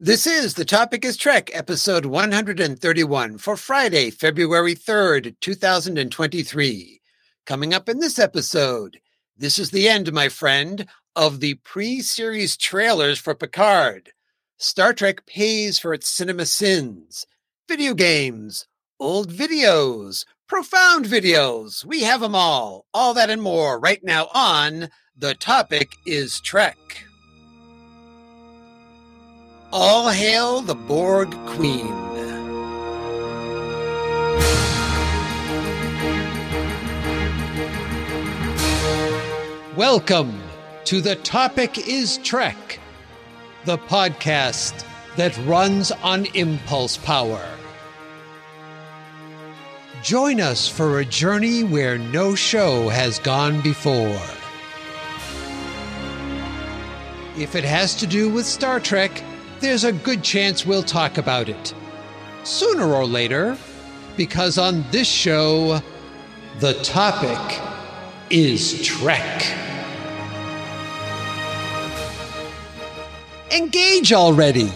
This is The Topic is Trek, episode 131 for Friday, February 3rd, 2023. Coming up in this episode, this is the end, my friend, of the pre series trailers for Picard. Star Trek pays for its cinema sins, video games, old videos, profound videos. We have them all. All that and more right now on The Topic is Trek. All hail the Borg Queen. Welcome to The Topic is Trek, the podcast that runs on impulse power. Join us for a journey where no show has gone before. If it has to do with Star Trek, there's a good chance we'll talk about it. Sooner or later, because on this show, the topic is Trek. Engage already!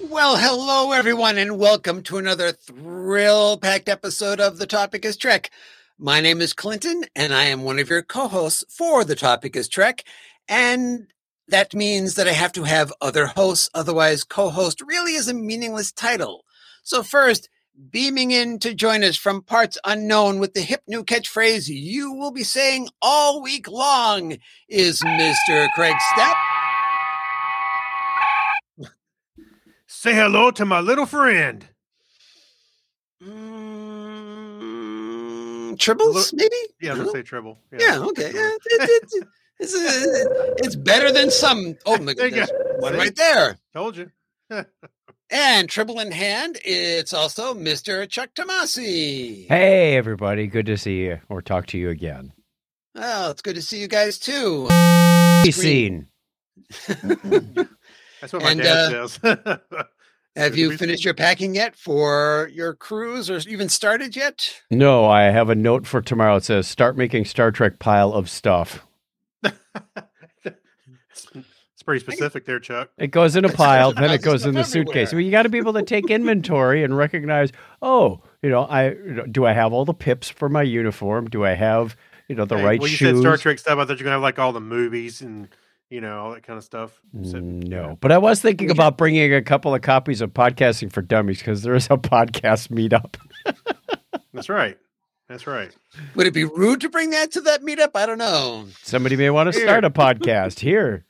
Well, hello, everyone, and welcome to another thrill packed episode of The Topic is Trek. My name is Clinton, and I am one of your co hosts for The Topic is Trek. And that means that I have to have other hosts, otherwise, co host really is a meaningless title. So, first, beaming in to join us from parts unknown with the hip new catchphrase you will be saying all week long is Mr. Craig Stepp. Say hello to my little friend. Mm, Tribbles, maybe? Yeah, I let's don't say treble. Yeah, okay. Yeah, it- it- it's, uh, it's better than some. Oh my There you goodness. go. One right there. Told you. And triple in hand, it's also Mr. Chuck Tomasi. Hey, everybody. Good to see you or talk to you again. Well, it's good to see you guys too. Be Screen. seen. That's what my And, dad uh, says. Have you finished your packing yet for your cruise or even started yet? No, I have a note for tomorrow. It says, start making Star Trek pile of stuff. It's pretty specific there, Chuck. It goes in a pile, then it goes in the suitcase. Well, you got to be able to take inventory and recognize, oh, you know, I do I have all the pips for my uniform? Do I have, you know, the Hey, right well, you shoes? said Star Trek stuff. I thought you're gonna have like all the movies and you know all that kind of stuff. So- Mm, No, but I was thinking about bringing a couple of copies of Podcasting for Dummies because there is a podcast meetup. that's right. That's right. Would it be rude to bring that to that meetup? I don't know. Somebody may want to Here. start a podcast here.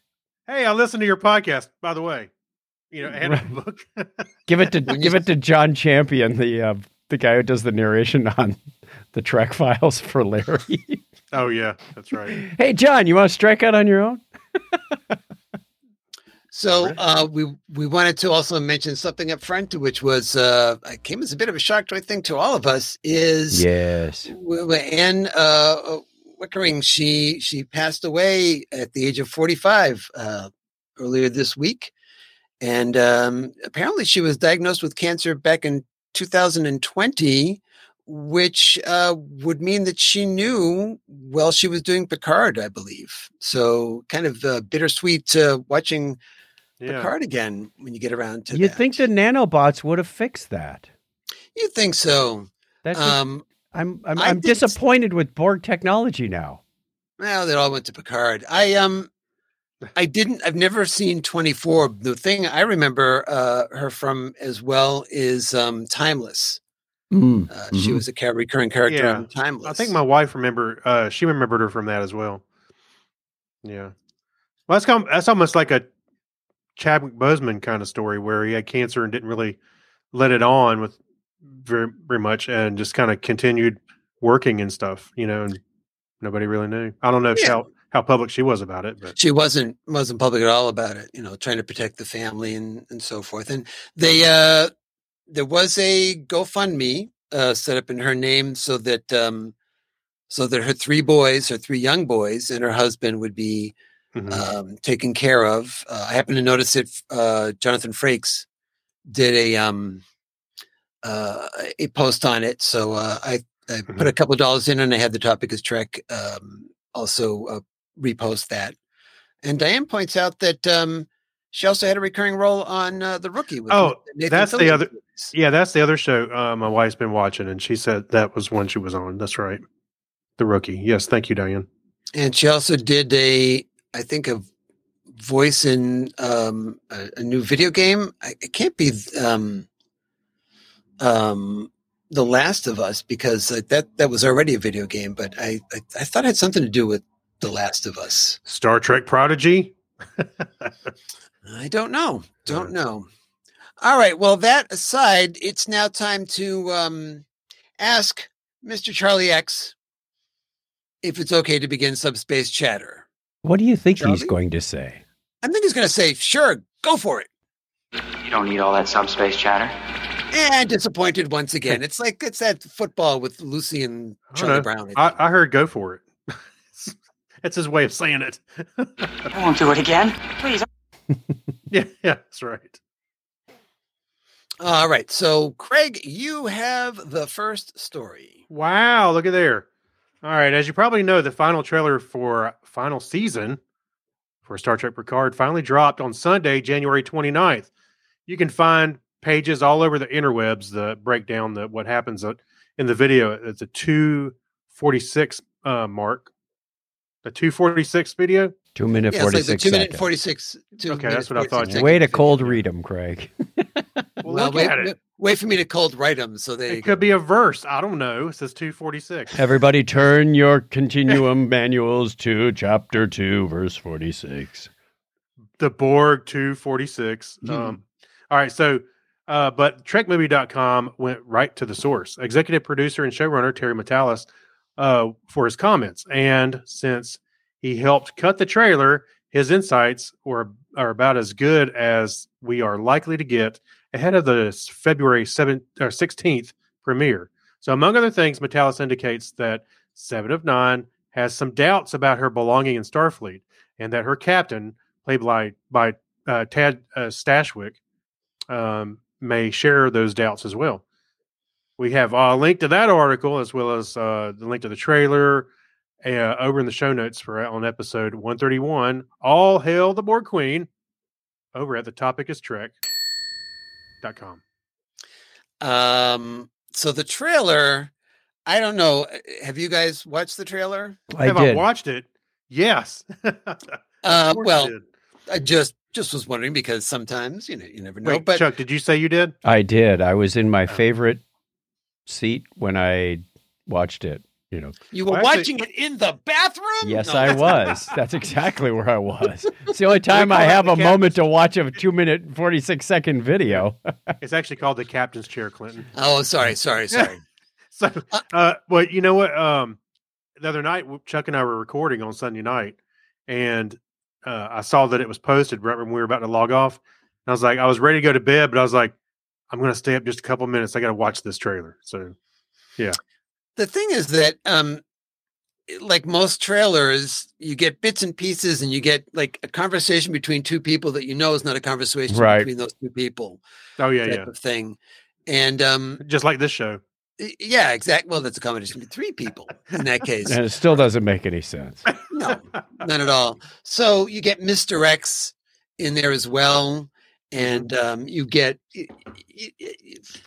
Hey, I listen to your podcast, by the way. You know, and a Right. book. Give it to give it to John Champion, the uh, the guy who does the narration on the track files for Larry. oh yeah, that's right. hey, John, you want to strike out on your own? So uh, we we wanted to also mention something up front, which was uh, came as a bit of a shock to I think to all of us is Yes. Anne uh, Wickering. She she passed away at the age of forty five uh, earlier this week, and um, apparently she was diagnosed with cancer back in two thousand and twenty. Which uh, would mean that she knew while she was doing Picard, I believe. So, kind of uh, bittersweet uh, watching Yeah. Picard again when you get around to You'd that. think the nanobots would have fixed that. you think so. That's what- Um, I'm I'm, I I'm disappointed with Borg technology now. well, they all went to Picard. I um, I didn't. I've never seen Twenty Four. The thing I remember uh, her from as well is um, Timeless. Uh, She Mhm. was a char- recurring character Yeah. on Timeless. I think my wife remember. Uh, she remembered her from that as well. Yeah. Well, that's com- that's almost like a Chadwick Boseman kind of story where he had cancer and didn't really let it on with very very much, and just kind of continued working and stuff. You know, and nobody really knew. I don't know Yeah. how how public she was about it, but she wasn't wasn't public at all about it. You know, trying to protect the family and and so forth. And they uh, there was a GoFundMe uh, set up in her name so that um, so that her three boys, her three young boys, and her husband would be mhm. um, taken care of. Uh, I happen to notice it. Uh, Jonathan Frakes did a um, uh, a post on it, so uh, I, I put a couple of dollars in, and I had the topic as Trek um, also uh, repost that. And Diane points out that um, she also had a recurring role on uh, The Rookie. With Oh, Nathan that's the other- Yeah, that's the other show uh, my wife's been watching, and she said that was one she was on. That's right. The Rookie. Yes, thank you, Diane. And she also did a, I think, a voice in um, a, a new video game. I, it can't be um, um, The Last of Us because like, that that was already a video game. But I, I I thought it had something to do with The Last of Us. Star Trek Prodigy. I don't know. Don't know. All right. Well, that aside, it's now time to um, ask Mr. Charlie X if it's okay to begin subspace chatter. What do you think he's going to say? I think he's going to say, "Sure, go for it." You don't need all that subspace chatter. And disappointed once again. It's like it's that football with Lucy and Charlie know. Brown. I I. I heard go for it. That's his way of saying it. I won't do it again. Please. yeah, yeah, that's right. All right. So, Craig, you have the first story. Wow, look at there. All right, as you probably know, the final trailer for final season for Star Trek Picard finally dropped on Sunday, January 29th. You can find pages all over the interwebs that break down the what happens in the video. It's a 246 uh, mark. The 246 video? Two minute Yeah, it's like the two minute seconds. 46. two Okay, minute that's what I thought. Way to cold read him, Craig. Well, Well, look wait, at it. Wait- wait for me to cold write them. So they It could be a verse. I don't know. It says 246. Everybody, turn your continuum manuals to chapter two, verse forty six. the Borg 246. Mhm. Um, all right. So, uh, but TrekMovie.com went right to the source. Executive producer and showrunner Terry Matalas uh, for his comments. And since he helped cut the trailer, his insights were are about as good as we are likely to get ahead of the February 7th or 16th premiere. So, among other things, Matalas indicates that Seven of Nine has some doubts about her belonging in Starfleet and that her captain, played by by uh, Todd uh, Stashwick, um, may share those doubts as well. We have a link to that article as well as uh, the link to the trailer uh, over in the show notes for on episode 131. All hail the Borg Queen over at the topic is Trek.com. Um, so the trailer, I don't know. uh, Have you guys watched the trailer? I have did. I watched it? Yes. Uh, Of I well. I just just was wondering because sometimes you know you never know. Wait, but Chuck, did you say you did? I did. I was in my Oh. favorite seat when I watched it. You know, you were Well, actually- watching it in the bathroom. yes, No, I was. That's exactly where I was. It's the only time I have a captain's- moment to watch a two minute forty six second video. It's actually called the Captain's Chair, Clinton. Oh, sorry, sorry, sorry. So, Uh, uh, well, you know what? Um, the other night, Chuck and I were recording on Sunday night, and uh, I saw that it was posted right when we were about to log off. And I was like, I was ready to go to bed, but I was like, I'm going to stay up just a couple minutes. I got to watch this trailer. So, the thing is that um like most trailers you get bits and pieces and you get like a conversation between two people that you know is not a conversation Right. between those two people oh yeah, type yeah, of thing and um just like this show. yeah exactly well that's a combination of three people in that case and it still doesn't make any sense. no not at all so you get mr x in there as well and um, you get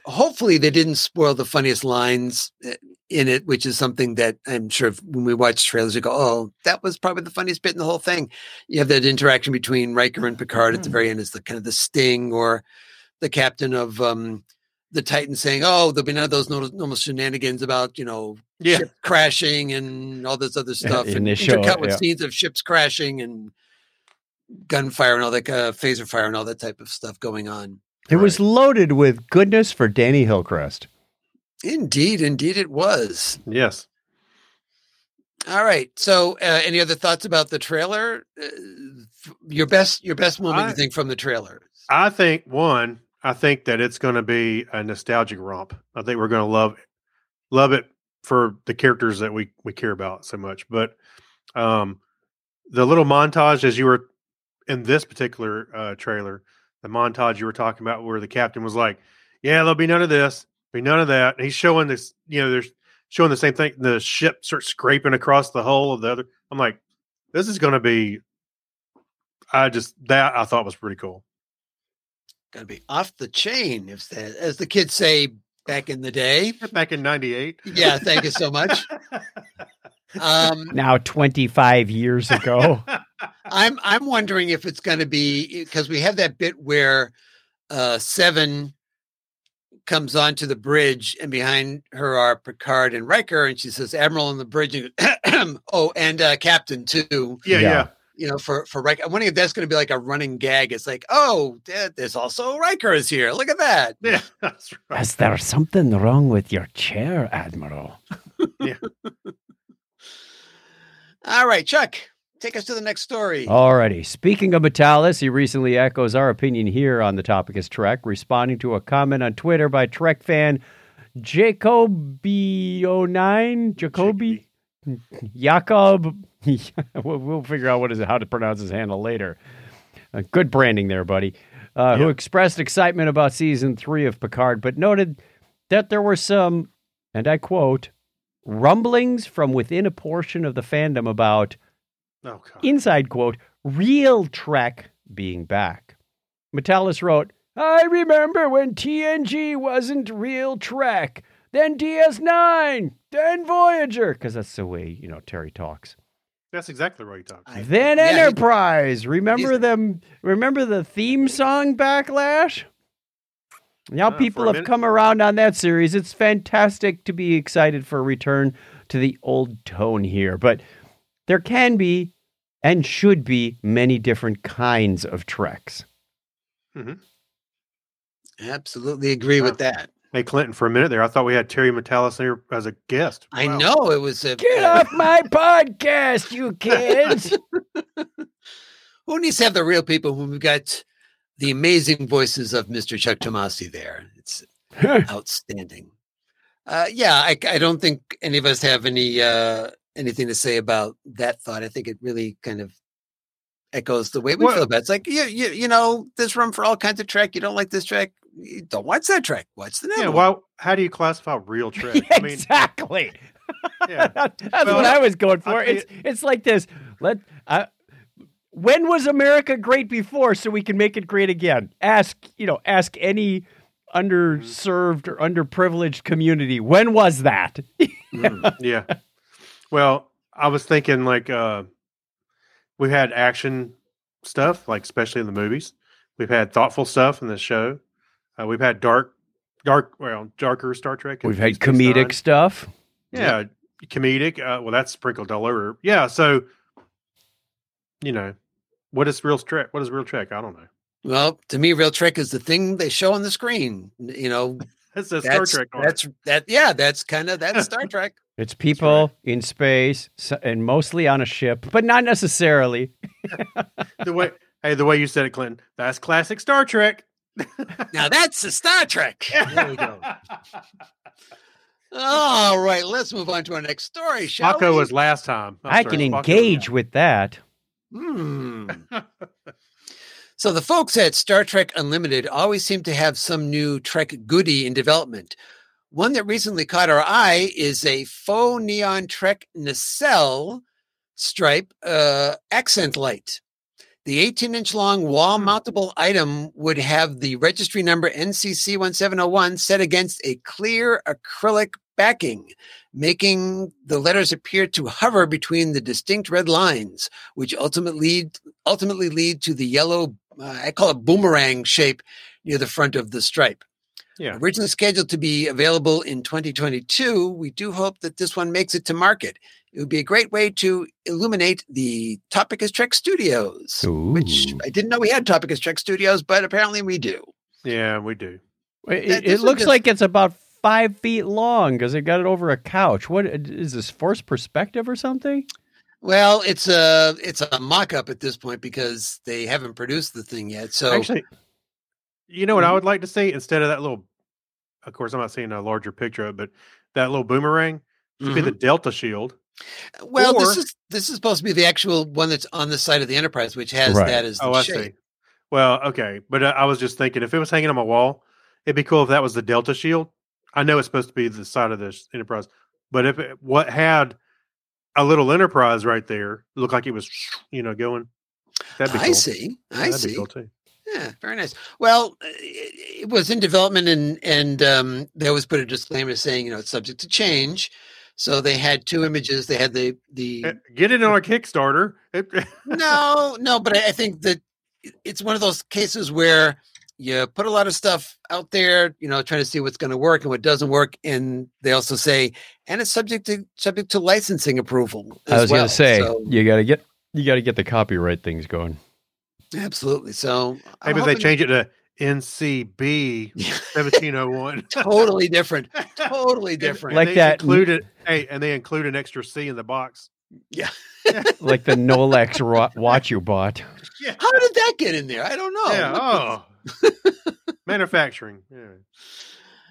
hopefully they didn't spoil the funniest lines uh, in it which is something that i'm sure when we watch trailers we go oh that was probably the funniest bit in the whole thing. You have that interaction between Riker and Picard at the very end is the kind of the sting or the captain of um, the Titan saying, "Oh, there'll be none of those normal, shenanigans about you know Yeah, ship crashing and all this other stuff, in and show, intercut with yeah. scenes of ships crashing and gunfire and all that uh, phaser fire and all that type of stuff going on." It was loaded with goodness for Danny Hillcrest. Indeed, indeed, it was. yes. All right. So, uh, any other thoughts about the trailer? Uh, your best, your best moment, I- you think, from the trailer? I think one, I think that it's going to be a nostalgic romp. I think we're going to love love it for the characters that we we care about so much. But um, the little montage as you were in this particular uh, trailer, the montage you were talking about, where the captain was like, "Yeah, there'll be none of this, be none of that." And he's showing this, you know, there's showing the same thing. The ship starts scraping across the hull of the other. I'm like, this is going to be I just that I thought was pretty cool. Going to be off the chain, if the, as the kids say back in the day. Back in '98. Yeah, thank you so much. Um, Now, 25 years ago. I'm I'm wondering if it's going to be because we have that bit where uh, Seven comes onto the bridge and behind her are Picard and Riker, and she says Admiral on the bridge. And, oh, and uh, Captain too. Yeah, Yeah. yeah. You know, for for Riker. I'm wondering if that's going to be like a running gag. It's like, oh, there's also Riker is here. Look at that. Yeah, that's right. Is there something wrong with your chair, Admiral? All right, Chuck, take us to the next story. Alrighty. Speaking of Matalas, he recently echoes our opinion here on the topic is Trek, responding to a comment on Twitter by Trek fan Jacoby09. Jacoby? Jacob. we'll, we'll figure out what is it, how to pronounce his handle later. Uh, good branding there, buddy. Uh, Who expressed excitement about season three of Picard, but noted that there were some, and I quote, rumblings from within a portion of the fandom about Oh god. inside quote, real Trek being back. Matalas wrote, I remember when TNG wasn't real Trek, then DS9, then Voyager, because that's the way, you know, Terry talks. That's exactly what he talked. I- Then yeah, Enterprise. Remember he's- them? Remember the theme song backlash? Now Uh, people have come around on that series. It's fantastic to be excited for a return to the old tone here, but there can be and should be many different kinds of treks. Absolutely agree with that. Hey Clinton, for a minute there, I thought we had Terry Matalas here as a guest. I know it was a Get uh, off my podcast, you kids! Who needs to have the real people when we've got the amazing voices of Mr. Chuck Tomasi there? It's outstanding. Uh, yeah, I, I don't think any of us have any uh, anything to say about that thought. I think it really kind of echoes the way we Well- feel about it. It's like you, you you know, there's room for all kinds of track. You don't like this track, you don't watch that track. Watch the new Yeah, one. well, how do you classify real Trek? I mean, exactly. yeah. That's Well, what I was going for. Tell It's it's like this. Let uh, when was America great before, so we can make it great again? Ask you know, ask any underserved or underprivileged community. When was that? Mm. yeah. Well, I was thinking like uh we've had action stuff, like especially in the movies. We've had thoughtful stuff in the show. Uh, we've had dark, dark, well, darker Star Trek. We've had comedic Nine. stuff. Yeah, comedic. Uh, well, that's sprinkled all over. Yeah, so you know, what is real trick? What is real trick? I don't know. Well, to me, real trick is the thing they show on the screen. You know, That's a Star that's, Trek. on it. That's that. Yeah, that's kind of that's Star Trek. It's people in space so- and mostly on a ship, but not necessarily. the way. Hey, the way you said it, Clinton. That's classic Star Trek. Now that's a Star Trek. There we go. All right, let's move on to our next story. Shall Paco we? was last time. I'm I sorry, can Paco- engage with that. Hmm. So the folks at Star Trek Unlimited always seem to have some new Trek goodie in development. One that recently caught our eye is a faux neon Trek nacelle stripe uh, accent light. The 18 inch long wall mountable item would have the registry number NCC 1701 set against a clear acrylic backing, making the letters appear to hover between the distinct red lines, which ultimately lead, ultimately lead to the yellow, uh, I call it boomerang shape near the front of the stripe. Yeah. Originally scheduled to be available in 2022, we do hope that this one makes it to market. It would be a great way to illuminate the Topicus Trek Studios, which I didn't know we had Topicus Trek Studios, but apparently we do. Yeah, we do. It, it looks just- like it's about five feet long because it got it over a couch. What uh, is this forced perspective or something? Well, it's a it's a mock-up at this point because they haven't produced the thing yet. So Actually, you know what I mm-hmm. would like to see instead of that little. Of course, I'm not seeing a larger picture of it, but that little boomerang should be the mm-hmm. Delta shield. well, this is this is supposed to be the actual one that's on the side of the Enterprise, which has Right. that as the Oh, I shape. see. Well, okay, but uh, I was just thinking if it was hanging on my wall, it'd be cool if that was the Delta shield. I know it's supposed to be the side of this Enterprise, but if it, what had a little Enterprise right there, looked like it was, you know, going. That'd be I cool. see. I That'd see. be cool too. Yeah, very nice. Well, uh, it, it was in development, and and um, they always put a disclaimer saying, you know, it's subject to change. So they had two images. They had the the Eh, Get it on a Kickstarter. No, no, but I, I think that it's one of those cases where you put a lot of stuff out there, you know, trying to see what's going to work and what doesn't work, and they also say, and it's subject to subject to licensing approval. I was well. going to say So, you got to get you got to get the copyright things going. absolutely. So I'm Maybe they change it to NCB seventeen oh one. totally different, totally different. Like that- Included, hey, and they include an extra C in the box. Yeah. like the Nolex ro- watch you bought. Yeah. How did that get in there? I don't know. yeah. Oh. Manufacturing. Yeah.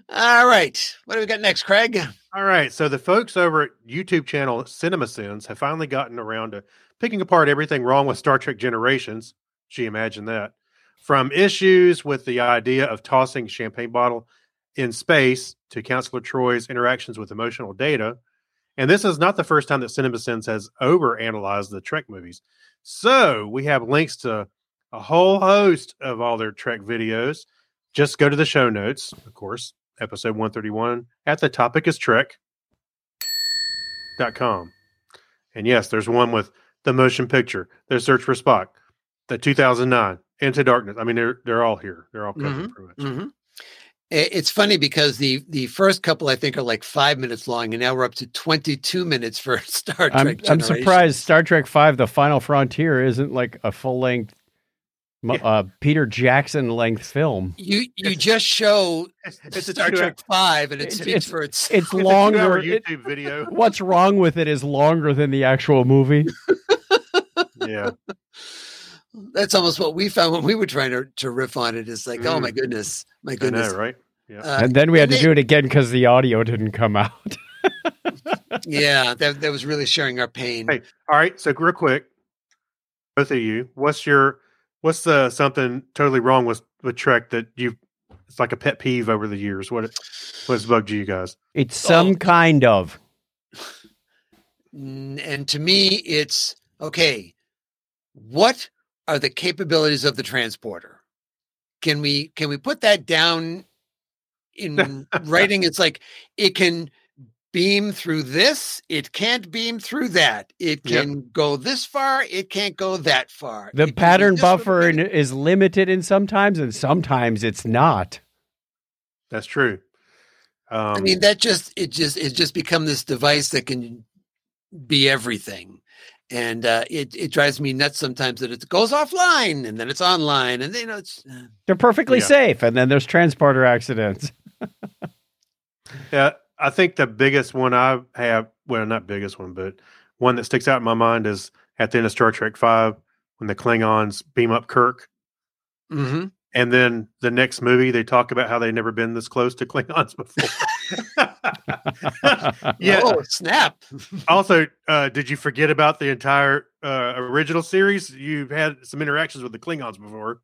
All right. What do we got next, Craig? All right. So the folks over at YouTube channel CinemaSins have finally gotten around to picking apart everything wrong with Star Trek Generations. Gee, imagine that. From issues with the idea of tossing champagne bottle in space to Counselor Troi's interactions with emotional data. And this is not the first time that CinemaSins has overanalyzed the Trek movies. So we have links to a whole host of all their Trek videos. Just go to the show notes, of course, episode 131. At the topic is Trek. Dot com. And yes, there's one with the motion picture, the search for Spock, the 2009 Into Darkness. I mean, they're they're all here. They're all covered pretty much. Mm-hmm. It's funny because the the first couple I think are like five minutes long, and now we're up to twenty two minutes for Star Trek. I'm I'm surprised Star Trek Five: The Final Frontier isn't like a full length, Yeah. Uh, Peter Jackson length film. You you It's- just show It's, it's a Star two- Trek Five, and it It's- speaks it's- for its. It's it's longer. two-hour it- YouTube video. what's wrong with it is longer than the actual movie. yeah, That's almost what we found when we were trying to, to riff on it. It's like, oh Mm. my goodness, my goodness. know, right? Yeah. Uh, and then we had to they- do it again because the audio didn't come out. yeah, that that was really sharing our pain. Hey. All right. So real quick, both of you, what's your what's the something totally wrong with with Trek that you? It's like a pet peeve over the years. What what's bugged you guys? It's oh. some Oh. kind of. And to me it's okay what are the capabilities of the transporter can we can we put that down in writing it's like it can beam through this it can't beam through that it Yep. can go this far it can't go that far The It pattern buffer it. is limited in sometimes, and sometimes it's not. That's true. Um, i mean that just it just it's just become this device that can be everything and uh, it it drives me nuts sometimes that it goes offline and then it's online and then you know it's uh, They're perfectly Yeah. safe, and then there's transporter accidents. Yeah, I think the biggest one I have, well, not biggest one, but one that sticks out in my mind is at the end of Star Trek Five when the Klingons beam up Kirk, mhm. and then the next movie they talk about how they've never been this close to Klingons before. yeah. oh snap Also, uh, did you forget about the entire uh, original series? You've had some interactions with the Klingons before.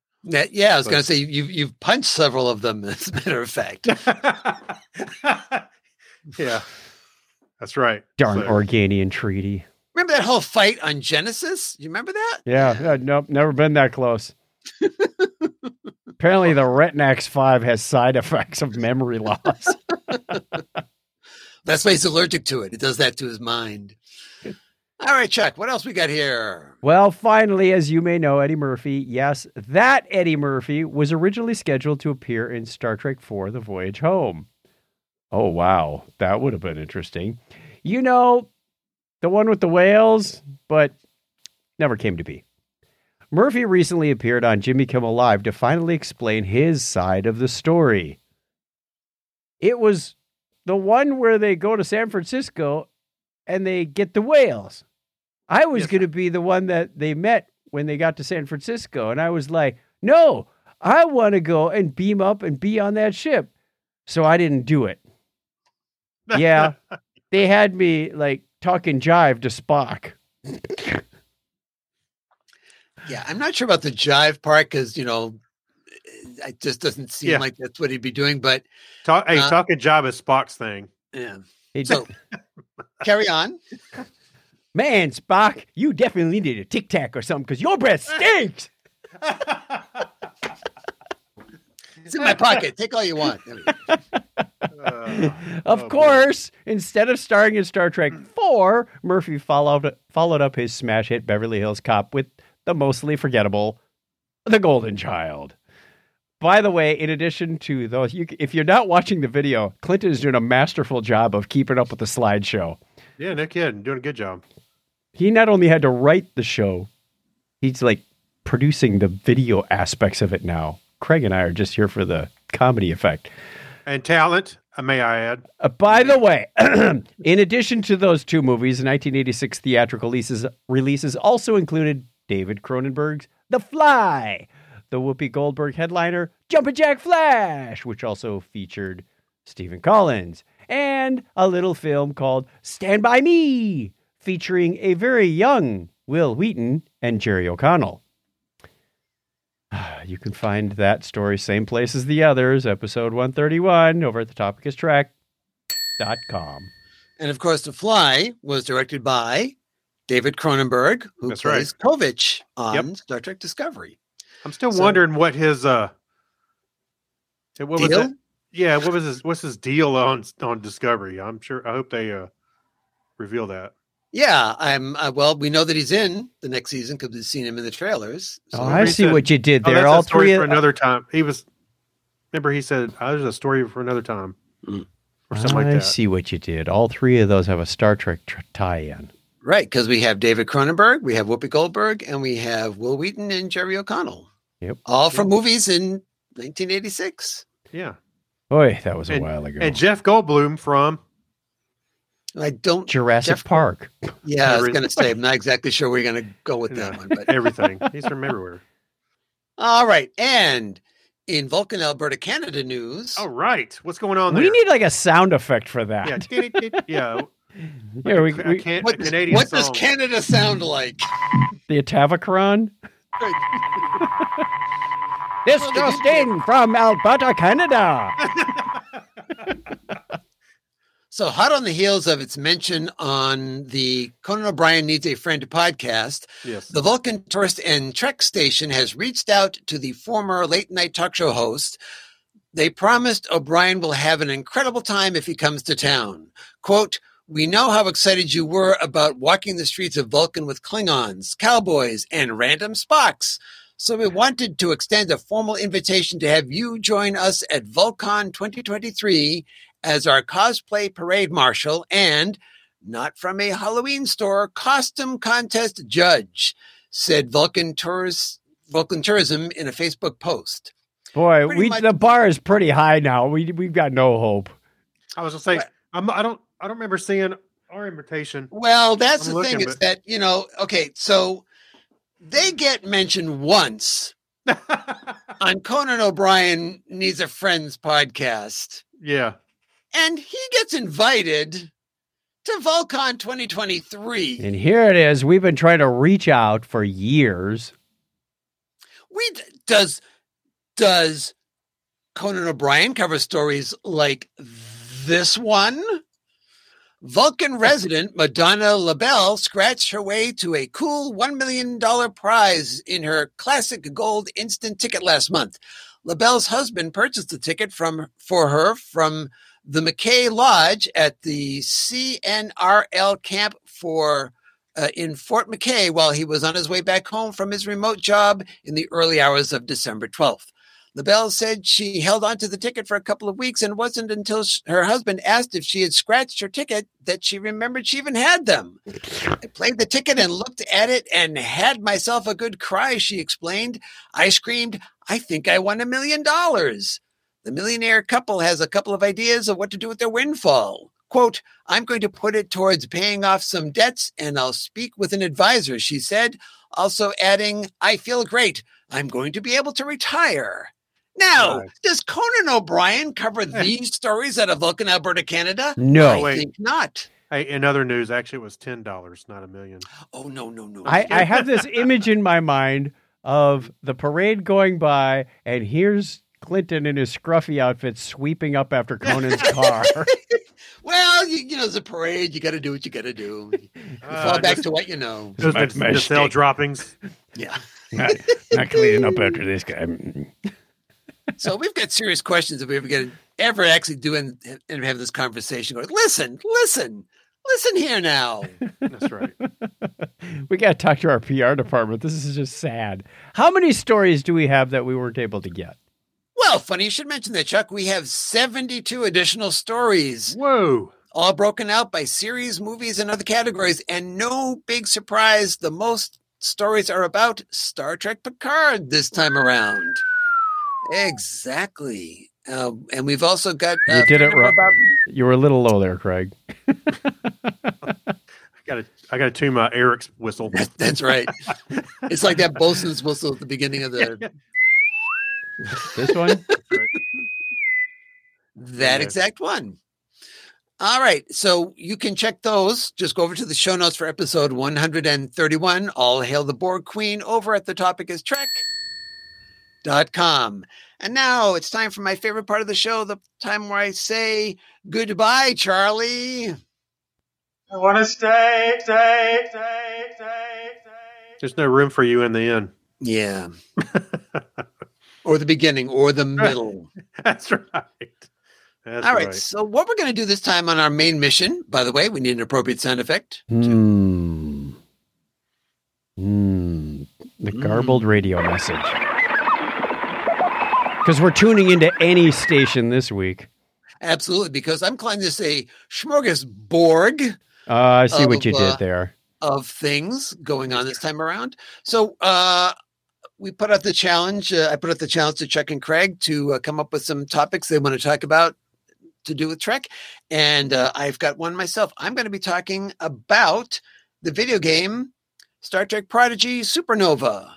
Yeah i was going to say you've you've punched several of them as a matter of fact yeah, that's right. Darn So- Organian treaty. remember that whole fight on genesis you remember that Yeah, yeah, nope, never been that close. Apparently, the Retinax 5 has side effects of memory loss. that's why he's allergic to it it does that to his mind all right chuck what else we got here Well, finally, as you may know, Eddie Murphy, yes, that Eddie Murphy was originally scheduled to appear in Star Trek IV The Voyage Home. Oh, wow. That would have been interesting. You know, the one with the whales, but never came to be. Murphy recently appeared on Jimmy Kimmel Live to finally explain his side of the story. It was the one where they go to San Francisco and they get the whales. I was Yes. going to be the one that they met when they got to San Francisco. And I was like, no, I want to go and beam up and be on that ship. So I didn't do it. Yeah. They had me like talking jive to Spock. yeah i'm not sure about the jive part because you know it just doesn't seem Yeah. like that's what he'd be doing but Talk, hey, Uh, talking job is Spock's thing. yeah so carry on Man, Spock, you definitely need a tic tac or something because your breath stinks. It's in my pocket. Take all you want. There we go. Uh, Of oh, boy. course, instead of starring in Star Trek 4, Murphy followed followed up his smash hit Beverly Hills Cop with the mostly forgettable The Golden Child. By the way, in addition to those, you, if you're not watching the video, Clinton is doing a masterful job of keeping up with the slideshow. Yeah, no kidding. Doing a good job. He not only had to write the show, he's like producing the video aspects of it now. Craig and I are just here for the comedy effect. And talent, uh, may I add. Uh, by the way, in addition to those two movies, 1986 theatrical releases, releases also included David Cronenberg's The Fly, the Whoopi Goldberg headliner Jumpin' Jack Flash, which also featured Stephen Collins, and a little film called Stand By Me, featuring a very young Wil Wheaton and Jerry O'Connell. You can find that story same place as the others, episode 131, over at the topicstrack.com. And of course, The Fly was directed by David Cronenberg, who That's right. plays Kovich on Yep. Star Trek Discovery. I'm still So- wondering what his uh what was Deal? that? Yeah, what was his what's his deal on on Discovery? I'm sure I hope they uh reveal that. Yeah, I'm. Uh, well, we know that he's in the next season because we've seen him in the trailers. So Oh, I see said- what you did Oh, there. that's All a story three for of another time. He was remember he said oh, there's a story for another time. Mm. Or something like I that. see what you did. All three of those have a Star Trek tr- tie-in. right, because we have David Cronenberg, we have Whoopi Goldberg, and we have Wil Wheaton and Jerry O'Connell. Yep. All from movies in 1986. Yeah. Boy, that was a And- while ago. And Jeff Goldblum from I don't. Jurassic Jeff- Park. Yeah, I was going to say. I'm not exactly sure where you're going to go with that Yeah. one, but everything. He's from everywhere. all right. And in Vulcan, Alberta, Canada news, All right. What's going on there? We need like a sound effect for that. yeah, dee- dee- dee- yeah. Here, we, a, we- can, what, what does. Canada sound like? the Atavachron. This Well, they just in from Alberta, Canada. So, hot on the heels of its mention on the Conan O'Brien Needs a Friend podcast, Yes. the Vulcan Tourist and Trek station has reached out to the former late night talk show host. They promised O'Brien will have an incredible time if he comes to town. Quote, we know how excited you were about walking the streets of Vulcan with Klingons, cowboys, and random Spocks. So we wanted to extend a formal invitation to have you join us at Vulcan 2023 as our cosplay parade marshal and not from a Halloween store costume contest judge, said Vulcan Tours Vulcan Tourism in a Facebook post. Boy, Pretty we much- the bar is pretty high now. We we've got no hope. I was gonna say I'm, I don't I don't remember seeing our invitation. Well, that's I'm the thing looking, is but- that, you know, okay, so they get mentioned once on Conan O'Brien Needs a Friends podcast, yeah. And he gets invited to Volcon 2023. And here it is. We've been trying to reach out for years. we does does Conan O'Brien cover stories like this one? Vulcan resident Madonna LaBelle scratched her way to a cool $1 million prize in her classic gold instant ticket last month. LaBelle's husband purchased the ticket from for her from the McKay Lodge at the CNRL camp for uh, in Fort McKay while he was on his way back home from his remote job in the early hours of December 12th. LaBelle said she held on to the ticket for a couple of weeks and wasn't until sh- her husband asked if she had scratched her ticket that she remembered she even had them. I played the ticket and looked at it and had myself a good cry, she explained. I screamed, I think I won a million dollars. The millionaire couple has a couple of ideas of what to do with their windfall. Quote, I'm going to put it towards paying off some debts and I'll speak with an advisor, she said, also adding, I feel great. I'm going to be able to retire. Now, Right. does Conan O'Brien cover eh. these stories out of Vulcan, Alberta, Canada? No. I Wait. think not. Hey, in other news, actually, it was ten dollars, not a million. Oh, no, no, no. I, I have this image in my mind of the parade going by, and here's Clinton in his scruffy outfit sweeping up after Conan's car. Well, you, you know, it's a parade. You got to do what you got to do. You Uh, fall back just- to what you know. Those My- the, my the cell droppings. Yeah. not, not cleaning up after this guy. So we've got serious questions if we ever get ever actually do and, and have this conversation. Going, listen, listen, listen here now. That's right. we got to talk to our PR department. This is just sad. How many stories do we have that we weren't able to get? Well, funny you should mention that, Chuck. We have 72 additional stories, Whoa. all broken out by series, movies, and other categories. And no big surprise, the most stories are about Star Trek Picard this time around. Exactly. Uh, and we've also got. You uh, did it more wrong. about- You were a little low there, Craig. I got to I got to tune my Eric's whistle. That's right. it's like that bosun's whistle at the beginning of the This one? That Yes. exact one. All right. So you can check those. Just go over to the show notes for episode 131. All hail the Borg Queen over at the topic is Trek.com. And now it's time for my favorite part of the show, the time where I say goodbye, Charlie. I want to stay, stay, stay, stay, stay. There's no room for you in the inn. Yeah. or the beginning or the middle. That's right. That's All right. right. So what we're going to do this time on our main mission, by the way, we need an appropriate sound effect. Hmm. Hmm. The garbled radio message. Because we're tuning into any station this week. Absolutely, because I'm calling this a smorgasbord Uh, I see what you uh, did there. of things going on this time around. So uh, we put out the challenge. Uh, I put out the challenge to Chuck and Craig to uh, come up with some topics they want to talk about to do with Trek, and uh, I've got one myself. I'm going to be talking about the video game Star Trek Prodigy Supernova.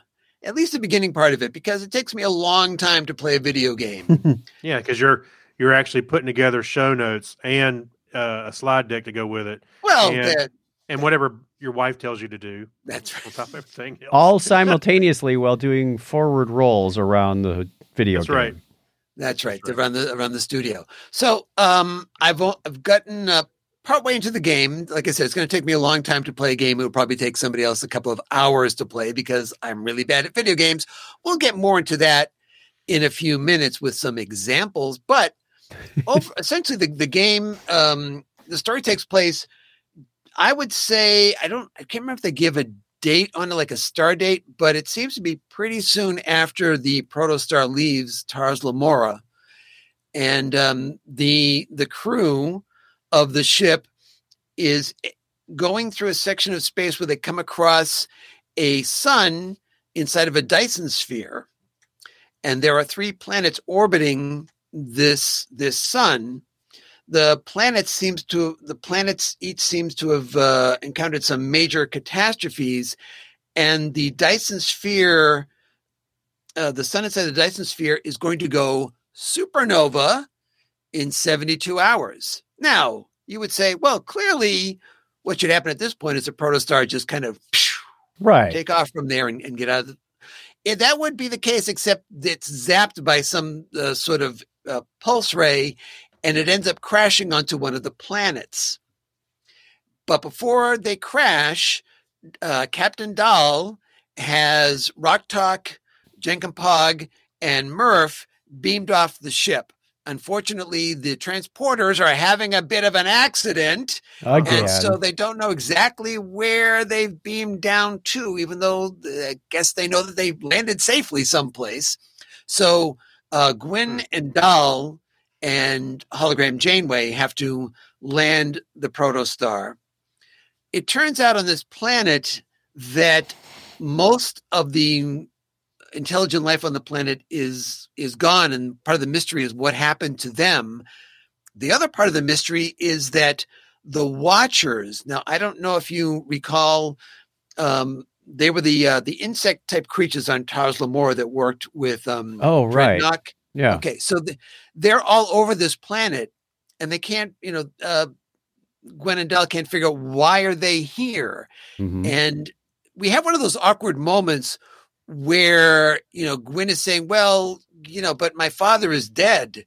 At least the beginning part of it, because it takes me a long time to play a video game. Yeah, because you're you're actually putting together show notes and uh, a slide deck to go with it, Well, Yeah. That, and whatever your wife tells you to do that's on right. top of everything else. All simultaneously while doing forward rolls around the video That's game. right. That's right. That's Around the around the studio. So um, I've o- I've gotten uh, partway into the game. Like I said, it's going to take me a long time to play a game. It will probably take somebody else a couple of hours to play because I'm really bad at video games. We'll get more into that in a few minutes with some examples. But over, essentially, the the game, um, the story takes place. I would say I don't. I can't remember if they give a date on it, like a star date, but it seems to be pretty soon after the protostar leaves Tars Lamora, and um, the the crew of the ship is eh, going through a section of space where they come across a sun inside of a Dyson sphere, and there are three planets orbiting this this sun. The planets seems to the planets each seems to have uh, encountered some major catastrophes, and the Dyson sphere, uh, the sun inside the Dyson sphere, is going to go supernova in 72 hours. Now, you would say, well, clearly what should happen at this point is a protostar just kind of Right. take off from there and, and get out of the. Yeah, that would be the case, except it's zapped by some uh, sort of uh, pulse ray and it ends up crashing onto one of the planets. But before they crash, uh, Captain Dal has Rok-Tahk, Jenkinpog, and Murph beamed off the ship. Unfortunately, the transporters are having a bit of an accident. Again. And so they don't know exactly where they've beamed down to, even though uh, I guess they know that they've landed safely someplace. So uh, Gwyn and Dal and Hologram Janeway have to land the protostar. It turns out on this planet that most of the intelligent life on the planet is is gone and part of the mystery is what happened to them the other part of the mystery is that the watchers now i don't know if you recall um, they were the uh, the insect type creatures on Tars Lamora that worked with um, oh, right. Drednok. Yeah. Okay, so th- they're all over this planet, and they can't, you know, uh, Gwyn and Dell can't figure out why are they here, Mhm. and we have one of those awkward moments where you know Gwyn is saying, "Well, you know, but my father is dead,"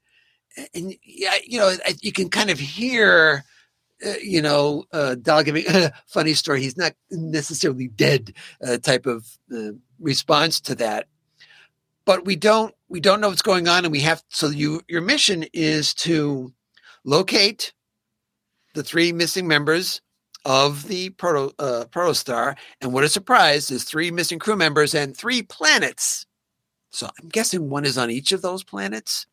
and yeah, you know, you can kind of hear, uh, you know, uh, Dal giving a funny story. He's not necessarily dead uh, type of uh, response to that, but we don't we don't know what's going on, and we have so you your mission is to locate the three missing members of the proto uh, protostar, and what a surprise! There's three missing crew members and three planets. So I'm guessing one is on each of those planets.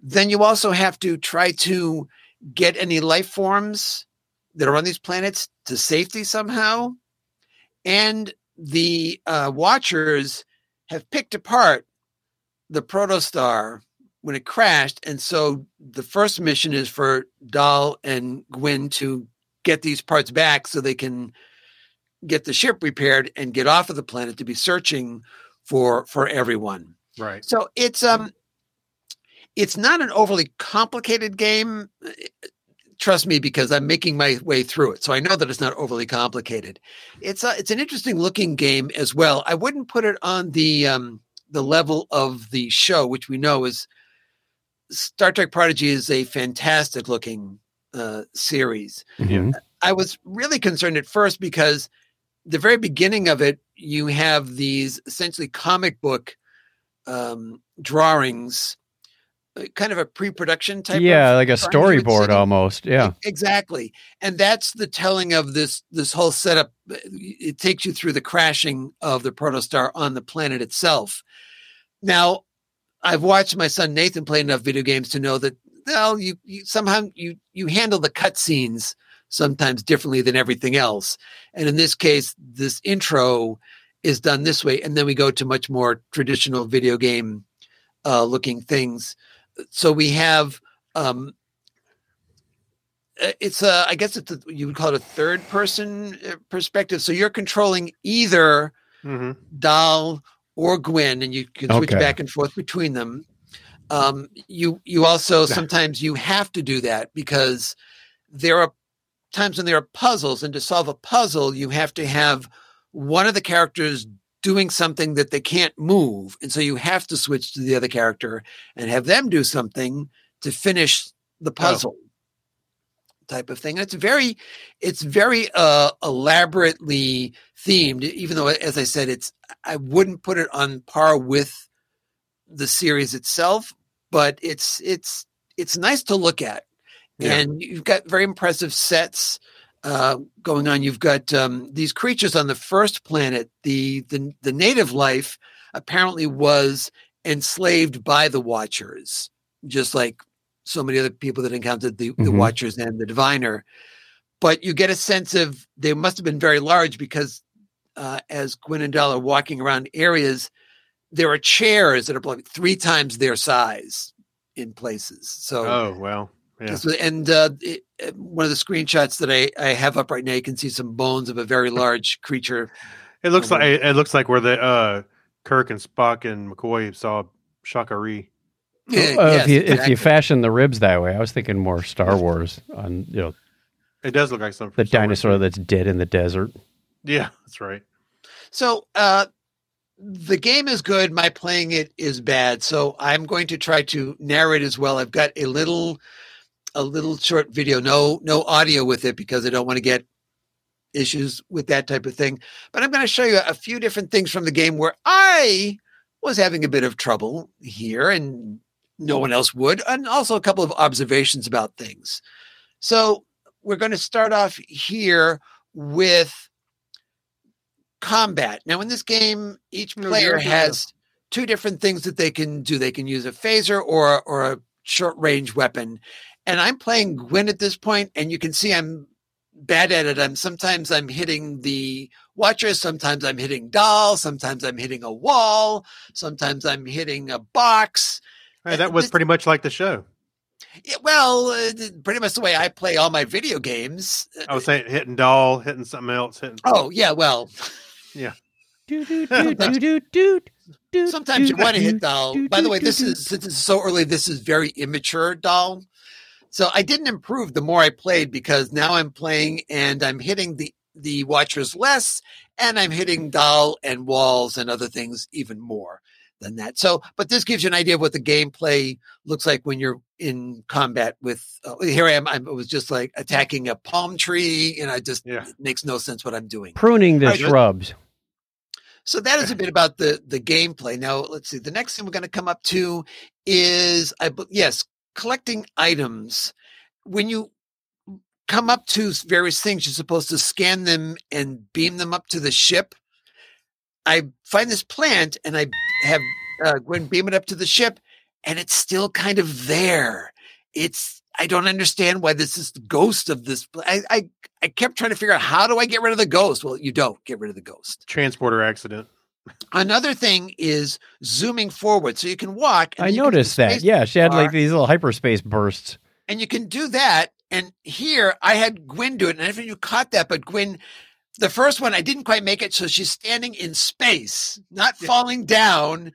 Then you also have to try to get any life forms that are on these planets to safety somehow. And the uh, Watchers have picked apart the protostar when it crashed. And so the first mission is for Dal and Gwyn to get these parts back so they can get the ship repaired and get off of the planet to be searching for for everyone. Right. So it's um it's not an overly complicated game. Trust me, because I'm making my way through it. So I know that it's not overly complicated. It's a, it's an interesting looking game as well. I wouldn't put it on the um the level of the show, which we know is Star Trek Prodigy is a fantastic looking uh, series. Mhm. I was really concerned at first because the very beginning of it, you have these essentially comic book um, drawings, kind of a pre-production type. Yeah, like a drawing you would storyboard almost. Yeah. Exactly, and that's the telling of this this whole setup. Uh, It takes you through the crashing of the protostar on the planet itself. Now, I've watched my son Nathan play enough video games to know that well, you, you somehow you you handle the cutscenes sometimes differently than everything else, and in this case, this intro is done this way, and then we go to much more traditional video game uh, looking things. So we have um, uh, it's a i guess it's a, you would call it a third person uh, perspective so you're controlling either hmm Dal or Gwyn, and you can switch Okay. back and forth between them. Um, you you also sometimes you have to do that because there are times when there are puzzles, and to solve a puzzle, you have to have one of the characters doing something that they can't move, and so you have to switch to the other character and have them do something to finish the puzzle. Type of thing. And it's very, it's very uh, elaborately themed. Even though, as I said, it's I wouldn't put it on par with the series itself, but it's it's it's nice to look at, Yeah. and you've got very impressive sets uh, going on. You've got um, these creatures on the first planet. The the the native life apparently was enslaved by the Watchers, just like so many other people that encountered the, the Mhm. Watchers and the Diviner. But you get a sense of they must have been very large because uh, as Gwyn and Dal are walking around areas, there are chairs that are like three times their size in places. So, Oh well. Yeah. and uh, it, one of the screenshots that I, I have up right now, you can see some bones of a very large creature. It looks like it looks like where the uh, Kirk and Spock and McCoy saw Sha Ka Ree. Yeah, Uh, yes, if you if you fashion the ribs that way, I was thinking more Star Wars on you know It does look like something. the Star dinosaur too. that's dead in the desert. Yeah, that's right. So uh, the game is good. My playing it is bad. So I'm going to try to narrate as well. I've got a little a little short video, no no audio with it because I don't want to get issues with that type of thing. But I'm going to show you a few different things from the game where I was having a bit of trouble here and no one else would, and also a couple of observations about things. So we're going to start off here with combat. Now, in this game, each player has two different things that they can do. They can use a phaser or or a short range weapon. And I'm playing Gwyn at this point, and you can see I'm bad at it. I'm sometimes I'm hitting the watcher, sometimes I'm hitting Dal, sometimes I'm hitting a wall, sometimes I'm hitting a box. Hey, Uh, that was pretty much like the show. Yeah, well, uh, pretty much the way I play all my video games. I was saying hitting Dal, hitting something else, hitting. Oh yeah, well, Do, do, do, do, do, do, do, sometimes you want to hit Dal. By the way, this is since it's so early. This is very immature Dal. So I didn't improve the more I played because now I'm playing and I'm hitting the the watchers less, and I'm hitting Dal and walls and other things even more. than that. So, but this gives you an idea of what the gameplay looks like when you're in combat with. Uh, here I am. I was just like attacking a palm tree, and I just Yeah. it makes no sense what I'm doing. Pruning the All right, let's- shrubs. So that is a bit about the the gameplay. Now let's see. The next thing we're going to come up to is I bel- yes, collecting items. When you come up to various things, you're supposed to scan them and beam them up to the ship. I find this plant and I have uh, Gwyn beam it up to the ship, and it's still kind of there. It's I don't understand why this is the ghost of this. I I I kept trying to figure out how do I get rid of the ghost. Well, you don't get rid of the ghost. Transporter accident. Another thing is zooming forward, so you can walk. and I then you can do noticed that. Yeah, she had like these little hyperspace bursts. and you can do that. And here I had Gwyn do it, and I don't know if you caught that, but Gwyn, the first one I didn't quite make it, so she's standing in space, not falling down.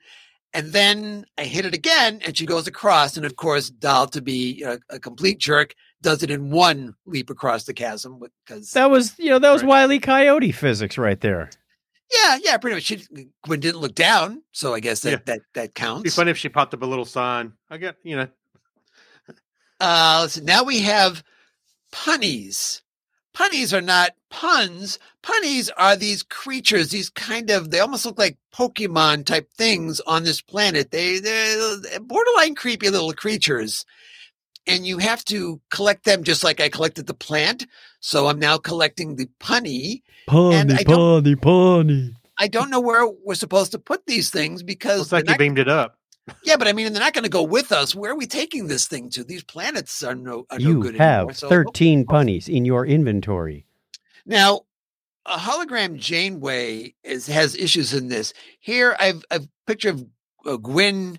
And then I hit it again, and she goes across. And of course, Dal, to be a, a complete jerk, does it in one leap across the chasm because That was, you know, that was Right. Wiley Coyote physics right there. Yeah, yeah, pretty much. She, Gwyn didn't look down, so I guess that Yeah. that that It'd be counts. funny if she popped up a little sign. I got you know. Uh, let's see. Now we have punnies. Punnies are not puns. Punnies are these creatures, these kind of, they almost look like Pokemon type things on this planet. They, they're borderline creepy little creatures. And you have to collect them just like I collected the plant. So I'm now collecting the punny. And I don't- punny, punny. I don't know where we're supposed to put these things because it's like they're you beamed it up. yeah, but I mean, they're not going to go with us. Where are we taking this thing to? These planets are no, are no You good have anymore. So- 13 punnies in your inventory. Now, a hologram Janeway is has issues in this. Here, I've a picture of uh, Gwyn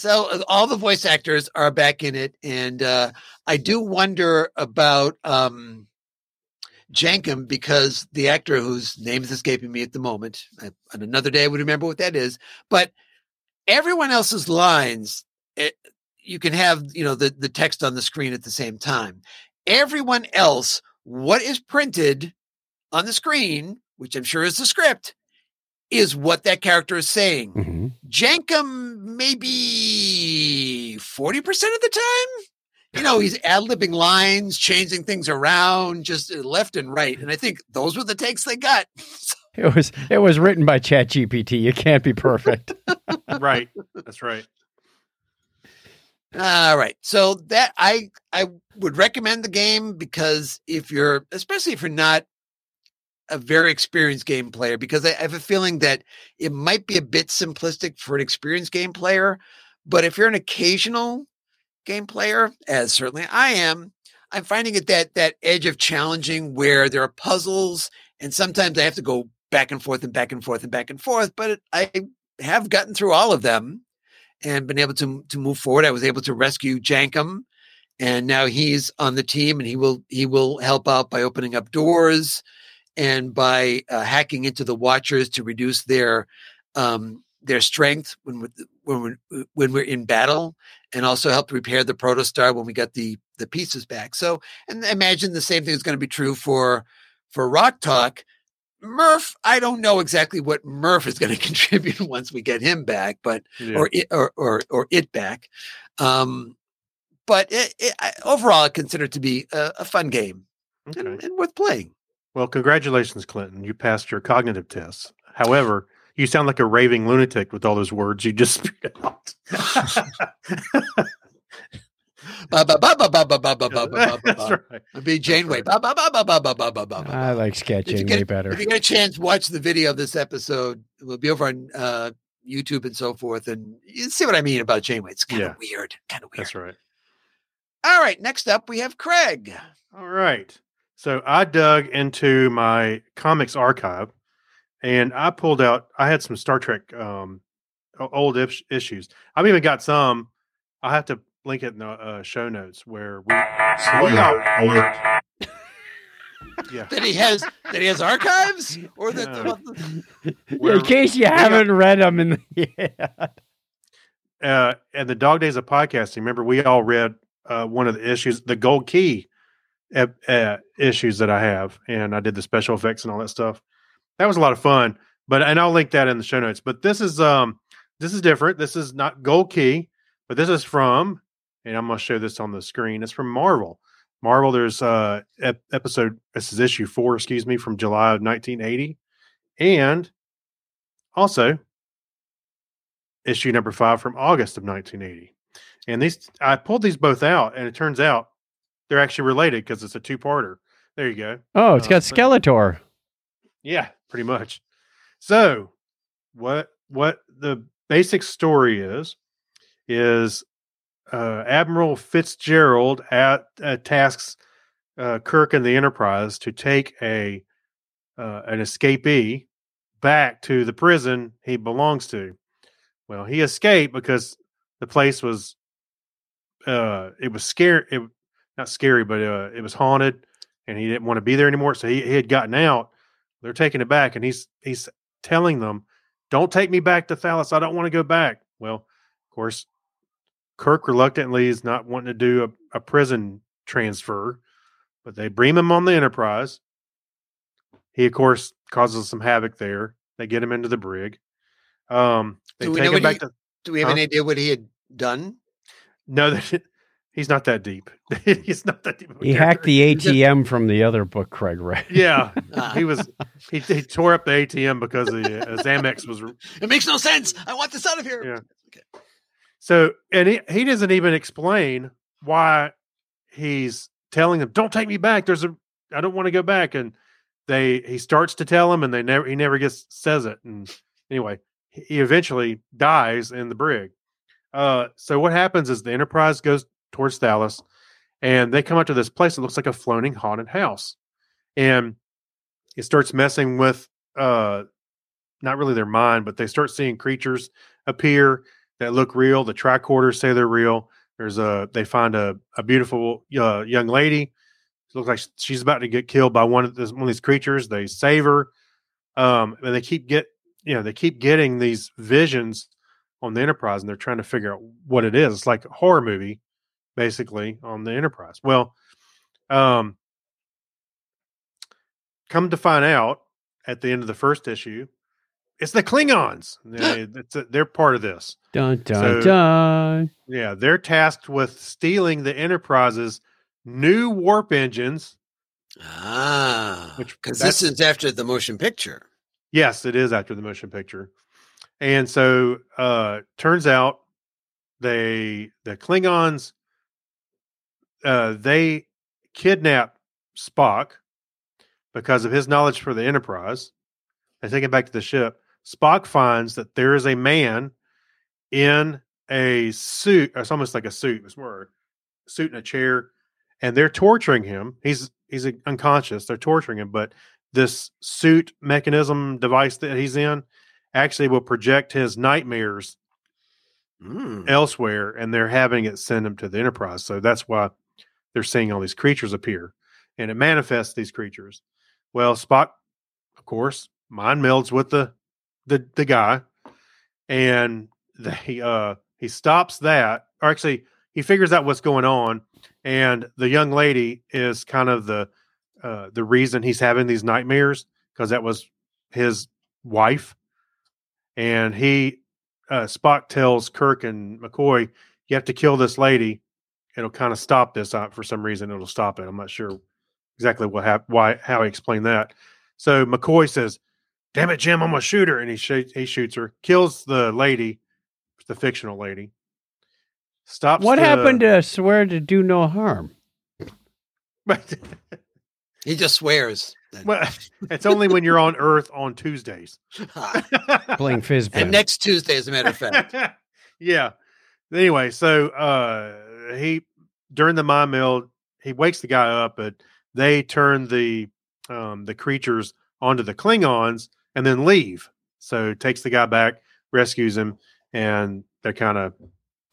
so uh, all the voice actors are back in it, and uh, I do wonder about um, Jankom because the actor whose name is escaping me at the moment, I, on another day I would remember what that is, but everyone else's lines, it, you can have you know the the text on the screen at the same time. Everyone else, what is printed on the screen, which I'm sure is the script, is what that character is saying. Mhm. Jankom maybe 40% of the time. You know, he's ad libbing lines, changing things around just uh, left and right. And I think those were the takes they got. It was it was written by ChatGPT. You can't be perfect. right. That's right. All right. So that I I would recommend the game because if you're especially if you're not a very experienced game player, because I, have a feeling that it might be a bit simplistic for an experienced game player. But if you're an occasional game player, as certainly I am, I'm finding it that that edge of challenging where there are puzzles and sometimes I have to go back and forth and back and forth and back and forth, but I have gotten through all of them and been able to to move forward. I was able to rescue Jankom, and now he's on the team, and he will he will help out by opening up doors and by uh, hacking into the Watchers to reduce their um, their strength when we're, when we're when we're in battle, and also help repair the Protostar when we got the the pieces back. So, and imagine the same thing is going to be true for for Rock Talk. Murf, I don't know exactly what Murf is going to contribute once we get him back, but Yeah. or it or or or it back. Um, but it, it, I, overall, I consider it to be a, a fun game okay. and, and worth playing. Well, congratulations, Clinton. You passed your cognitive tests. However, you sound like a raving lunatic with all those words you just spit out. I'd be Janeway. I like Sketch Janeway better. If you get a chance, watch the video of this episode. It will be over on uh, YouTube and so forth, and you see what I mean about Janeway. It's kind of weird. Kind of weird. That's right. All right. Next up, we have Craig. All right. So I dug into my comics archive and I pulled out, I had some Star Trek um, old ish- issues. I've even got some. I'll have to link it in the uh, show notes where we. Spoiler alert. Yeah. That he has that he has archives, or that Yeah. Yeah, Where- in case you haven't read them in the yeah. uh, and the Dog Days of Podcasting. Remember, we all read uh, one of the issues, the Gold Key uh, issues that I have, and I did the special effects and all that stuff. That was a lot of fun. But and I'll link that in the show notes. But this is um this is different. This is not Gold Key, but this is from, and I'm going to show this on the screen. It's from Marvel. Marvel. There's uh ep- episode. This is issue four, excuse me, from July of 1980, and also issue number five from August of 1980. And these, I pulled these both out, and it turns out they're actually related because it's a two-parter. There you go. Oh, it's Uh, got so- Skeletor. Yeah, pretty much. So, what what the basic story is is uh, Admiral Fitzgerald at, uh, tasks uh, Kirk and the Enterprise to take a uh, an escapee back to the prison he belongs to. Well, he escaped because the place was uh, it was scary. It not scary, but uh, it was haunted, and he didn't want to be there anymore. So he, he had gotten out. They're taking it back, and he's he's telling them, "Don't take me back to Thalos. I don't want to go back." Well, of course, Kirk reluctantly is not wanting to do a, a prison transfer, but they bring him on the Enterprise. He, of course, causes some havoc there. They get him into the brig. Um, they Do we take him back he- to Do we have Huh? any idea what he had done? no. That, he's not that deep. he's not that deep. of a He hacked the ATM from the other book Craig read. Yeah, Ah. he was. He, he tore up the ATM because the uh, Amex was It makes no sense. I want this out of here. Yeah. So, and he, he doesn't even explain why he's telling them, "Don't take me back." There's a, I don't want to go back, and they he starts to tell him, and they never he never gets says it, and anyway, he eventually dies in the brig. Uh, so what happens is the Enterprise goes towards Thalos, and they come up to this place that looks like a floating haunted house, and it starts messing with uh, not really their mind, but they start seeing creatures appear that look real. The tricorders say they're real. There's a they find a a beautiful uh, young lady. It looks like she's about to get killed by one of this, one of these creatures. They save her, um, and they keep get you know they keep getting these visions on the Enterprise, and they're trying to figure out what it is. It's like a horror movie, basically on the Enterprise. Well, um, come to find out at the end of the first issue, it's the Klingons. They, it's a, they're part of this. Dun dun So- dun. Yeah, they're tasked with stealing the Enterprise's new warp engines. Ah, because this is after the motion picture. Yes, it is after the motion picture. And so uh turns out they the Klingons uh they kidnap Spock because of his knowledge for the Enterprise. They take him back to the ship. Spock finds that there is a man in a suit. It's almost like a suit. It's more a suit and a chair, and they're torturing him. He's he's unconscious. They're torturing him, but this suit mechanism device that he's in actually will project his nightmares Mm. elsewhere, and they're having it send him to the Enterprise. So that's why they're seeing all these creatures appear, and it manifests these creatures. Well, Spock, of course, mind melds with the the the guy, and they uh he stops that, or actually he figures out what's going on, and the young lady is kind of the uh the reason he's having these nightmares because that was his wife, and he uh, Spock tells Kirk and McCoy, "You have to kill this lady. It'll kind of stop this. Uh, for some reason, it'll stop it. I'm not sure exactly what hap- why how he explained that." So McCoy says, "Damn it, Jim, I'm gonna shoot her," and he shoots he shoots her, kills the lady, the fictional lady. Stops. What the- happened to swear to do no harm? But He just swears. then. well, it's only when you're on Earth on Tuesdays. Playing Fizbin. and next Tuesday, as a matter of fact. yeah. Anyway, so uh he during the mind meld, he wakes the guy up, but they turn the um the creatures onto the Klingons and then leave. So takes the guy back, rescues him, and they kind of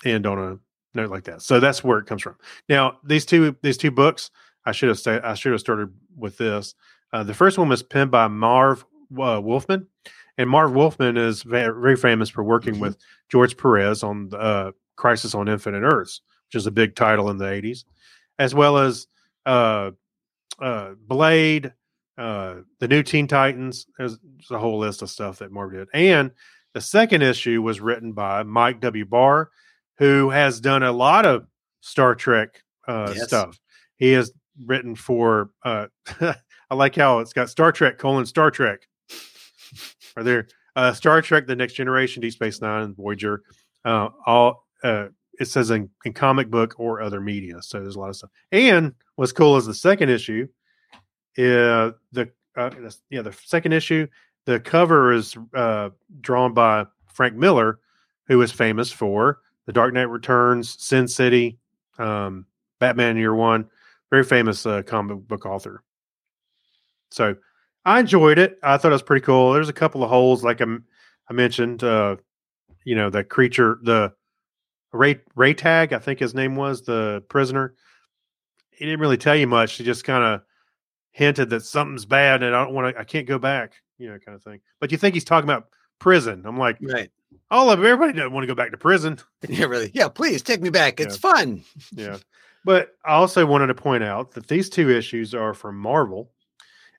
end on a note like that. So that's where it comes from. Now these two these two books, I should have sta- I should have started with this. Uh, the first one was penned by Marv uh, Wolfman, and Marv Wolfman is very, famous for working Mhm. with George Perez on uh, Crisis on Infinite Earths, which is a big title in the '80s, as well as uh, uh, Blade, uh, the new Teen Titans. There's, there's a whole list of stuff that Marv did, and the second issue was written by Mike W. Barr, who has done a lot of Star Trek uh, Yes. stuff. He has written for. Uh, I like how it's got Star Trek colon Star Trek. Are there uh, Star Trek: The Next Generation, Deep Space Nine, and Voyager? Uh, all uh, it says in, in comic book or other media. So there's a lot of stuff. And what's cool is the second issue. Uh, the uh, yeah, the second issue. The cover is uh, drawn by Frank Miller, who is famous for The Dark Knight Returns, Sin City, um, Batman Year One. Very famous uh, comic book author. So I enjoyed it. I thought it was pretty cool. There's a couple of holes, like I, mentioned. Uh, you know, the creature, the Ray Ray Tag, I think his name was the prisoner. He didn't really tell you much. He just kind of hinted that something's bad, and I don't want to. I can't go back. You know, kind of thing. But you think he's talking about prison? I'm like, Right. all of everybody doesn't want to go back to prison. Yeah, really. Yeah, please take me back. It's fun. yeah. But I also wanted to point out that these two issues are from Marvel.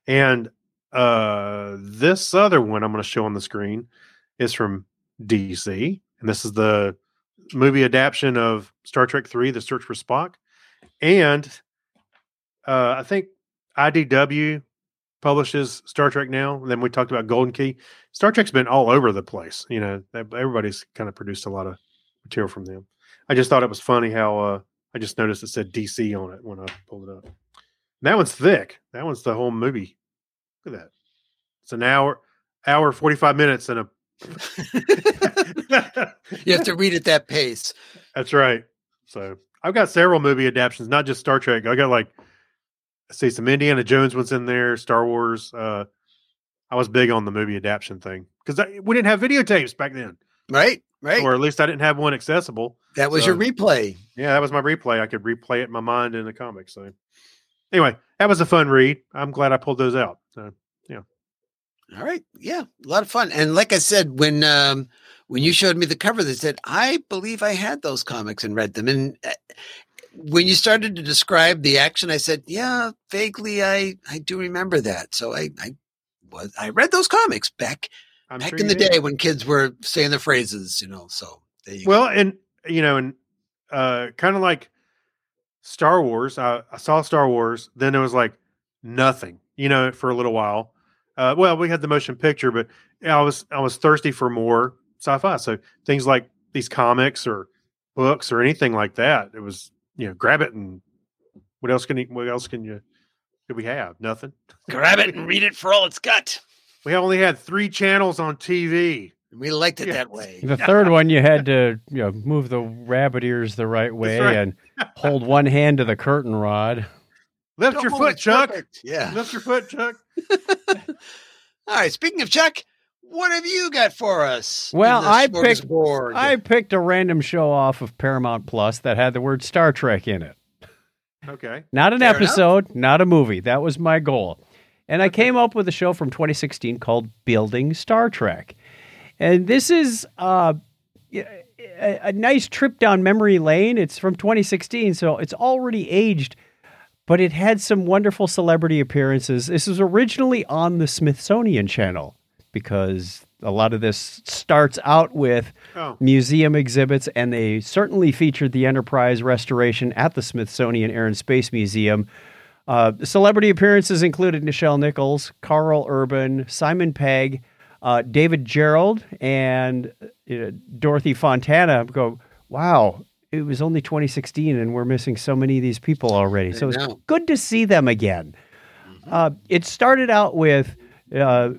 And uh this other one I'm going to show on the screen is from DC. And this is the movie adaptation of Star Trek 3, The Search for Spock. And uh I think IDW publishes Star Trek now. And then we talked about Golden Key. Star Trek's been all over the place. You know, everybody's kind of produced a lot of material from them. I just thought it was funny how uh, I just noticed it said DC on it when I pulled it up. And that one's thick. That one's the whole movie. Look at that. It's an hour, hour forty five minutes, and a. You have to read at that pace. That's right. So I've got several movie adaptations, not just Star Trek. I got like, let's see, some Indiana Jones ones in there, Star Wars. Uh, I was big on the movie adaptation thing because we didn't have videotapes back then, Right? Right. or at least I didn't have one accessible. that was so- your replay. Yeah, that was my replay. I could replay it in my mind in the comics. So anyway, that was a fun read. I'm glad I pulled those out. All right. Yeah. A lot of fun. And like I said, when um when you showed me the cover, they said, I believe I had those comics and read them. And uh, when you started to describe the action, I said, Yeah, vaguely I I do remember that. So I I was I read those comics back I'm back sure in the did. day when kids were saying the phrases, you know. So there you Well, and you know, and uh, kind of like Star Wars. I, I saw Star Wars, then it was like nothing. You know, for a little while. Uh, well, we had the motion picture, but I was I was thirsty for more sci-fi. So things like these comics or books or anything like that. It was you know, grab it and what else can you, what else can you? Did we have nothing? Grab it and read it for all it's got. We only had three channels on TV. We liked it Yeah. that way. The third one, you had to you know move the rabbit ears the right way right. and hold one hand to the curtain rod. Lift Don't your foot, Chuck. perfect. Yeah. Lift your foot, Chuck. All right. Speaking of Chuck, what have you got for us? Well, I picked- smorgasbord? I picked a random show off of Paramount Plus that had the word Star Trek in it. Okay. Not an Fair enough. episode, not a movie. That was my goal. And I came up with a show from 2016 called Building Star Trek. And this is uh, a, a nice trip down memory lane. It's from 2016, so it's already aged, but it had some wonderful celebrity appearances. This was originally on the Smithsonian Channel because a lot of this starts out with Oh, museum exhibits, and they certainly featured the Enterprise restoration at the Smithsonian Air and Space Museum. Uh, celebrity appearances included Nichelle Nichols, Karl Urban, Simon Pegg, uh, David Gerrold, and uh, Dorothy Fontana. Go, wow, it was only 2016, and we're missing so many of these people already. So it's good to see them again. Uh, it started out with uh,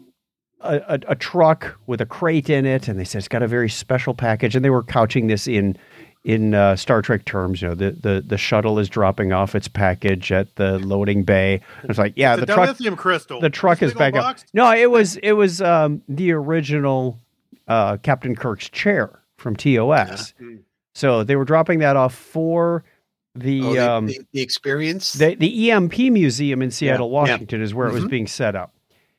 a, a, a truck with a crate in it, and they said it's got a very special package, and they were couching this in in uh, Star Trek terms. You know, the, the the shuttle is dropping off its package at the loading bay. And it's like, yeah, it's the a truck dilithium crystal. the truck is big old back up. No, it was it was um, the original uh, Captain Kirk's chair from TOS. Mm. So they were dropping that off for the Oh, the, um, the, the experience. the, the EMP museum in Seattle, Yeah. Washington is where it was Mhm. being set up.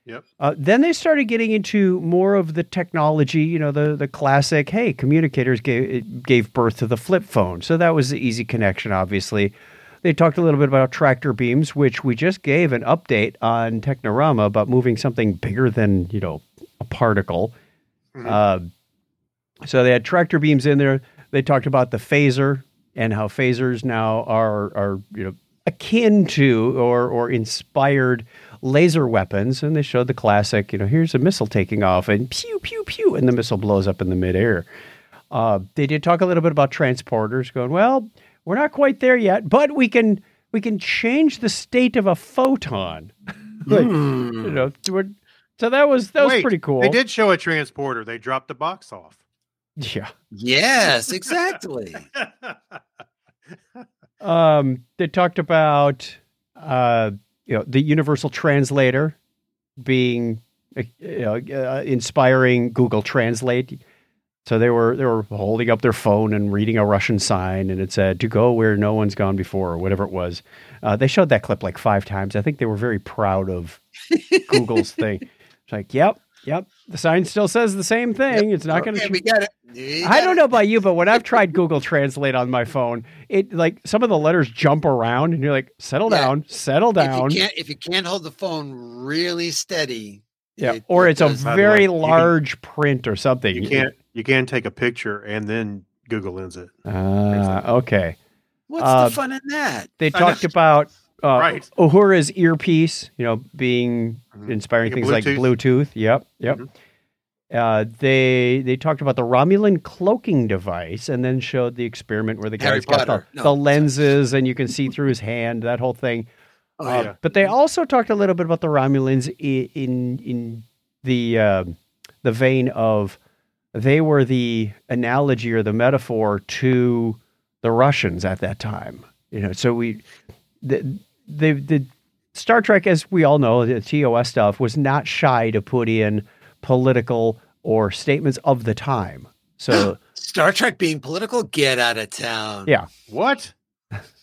Yep. Uh, then they started getting into more of the technology, you know, the the classic. Hey, communicators gave it gave birth to the flip phone, so that was the easy connection. Obviously, they talked a little bit about tractor beams, which we just gave an update on Technorama about moving something bigger than you know a particle. Mhm. Uh, so they had tractor beams in there. They talked about the phaser and how phasers now are are you know akin to or or inspired laser weapons, and they showed the classic. You know, here's a missile taking off, and pew pew pew, and the missile blows up in the midair. Uh, they did talk a little bit about transporters, going, well, we're not quite there yet, but we can we can change the state of a photon. like, Hmm. you know, so that was that was pretty cool. They did show a transporter. They dropped the box off. Yeah. Yes, exactly. Um, they talked about uh, you know the universal translator being uh, you know, uh, inspiring Google Translate. So they were they were holding up their phone and reading a Russian sign, and it said "to go where no one's gone before" or whatever it was. Uh, they showed that clip like five times. I think they were very proud of Google's thing. It's like, yep, yep, the sign still says the same thing. It's not going to. we got it. We I got don't it. know about you, but when I've tried Google Translate on my phone, it like some of the letters jump around, and you're like, settle Yeah. down, settle down. If you can't, if you can't hold the phone really steady, Yeah, it- or it it's a does- By the way, very can- large print or something. You can't. You can take a picture and then Google Lens it. Ah, okay. What's uh, the fun in that? They talked about uh, Right. Uhura's earpiece, you know, being Mhm. inspiring things like Bluetooth. Yep, yep. Mhm. Uh, they they talked about the Romulan cloaking device, and then showed the experiment where the guy's got the, No, the lenses, and you can see through his hand. That whole thing. Oh, Uh. But they also talked a little bit about the Romulans in in, in the uh, the vein of they were the analogy or the metaphor to the Russians at that time. You know, so we the the, the Star Trek, as we all know, the TOS stuff was not shy to put in political or statements of the time. So Star Trek being political, get out of town. Yeah. What?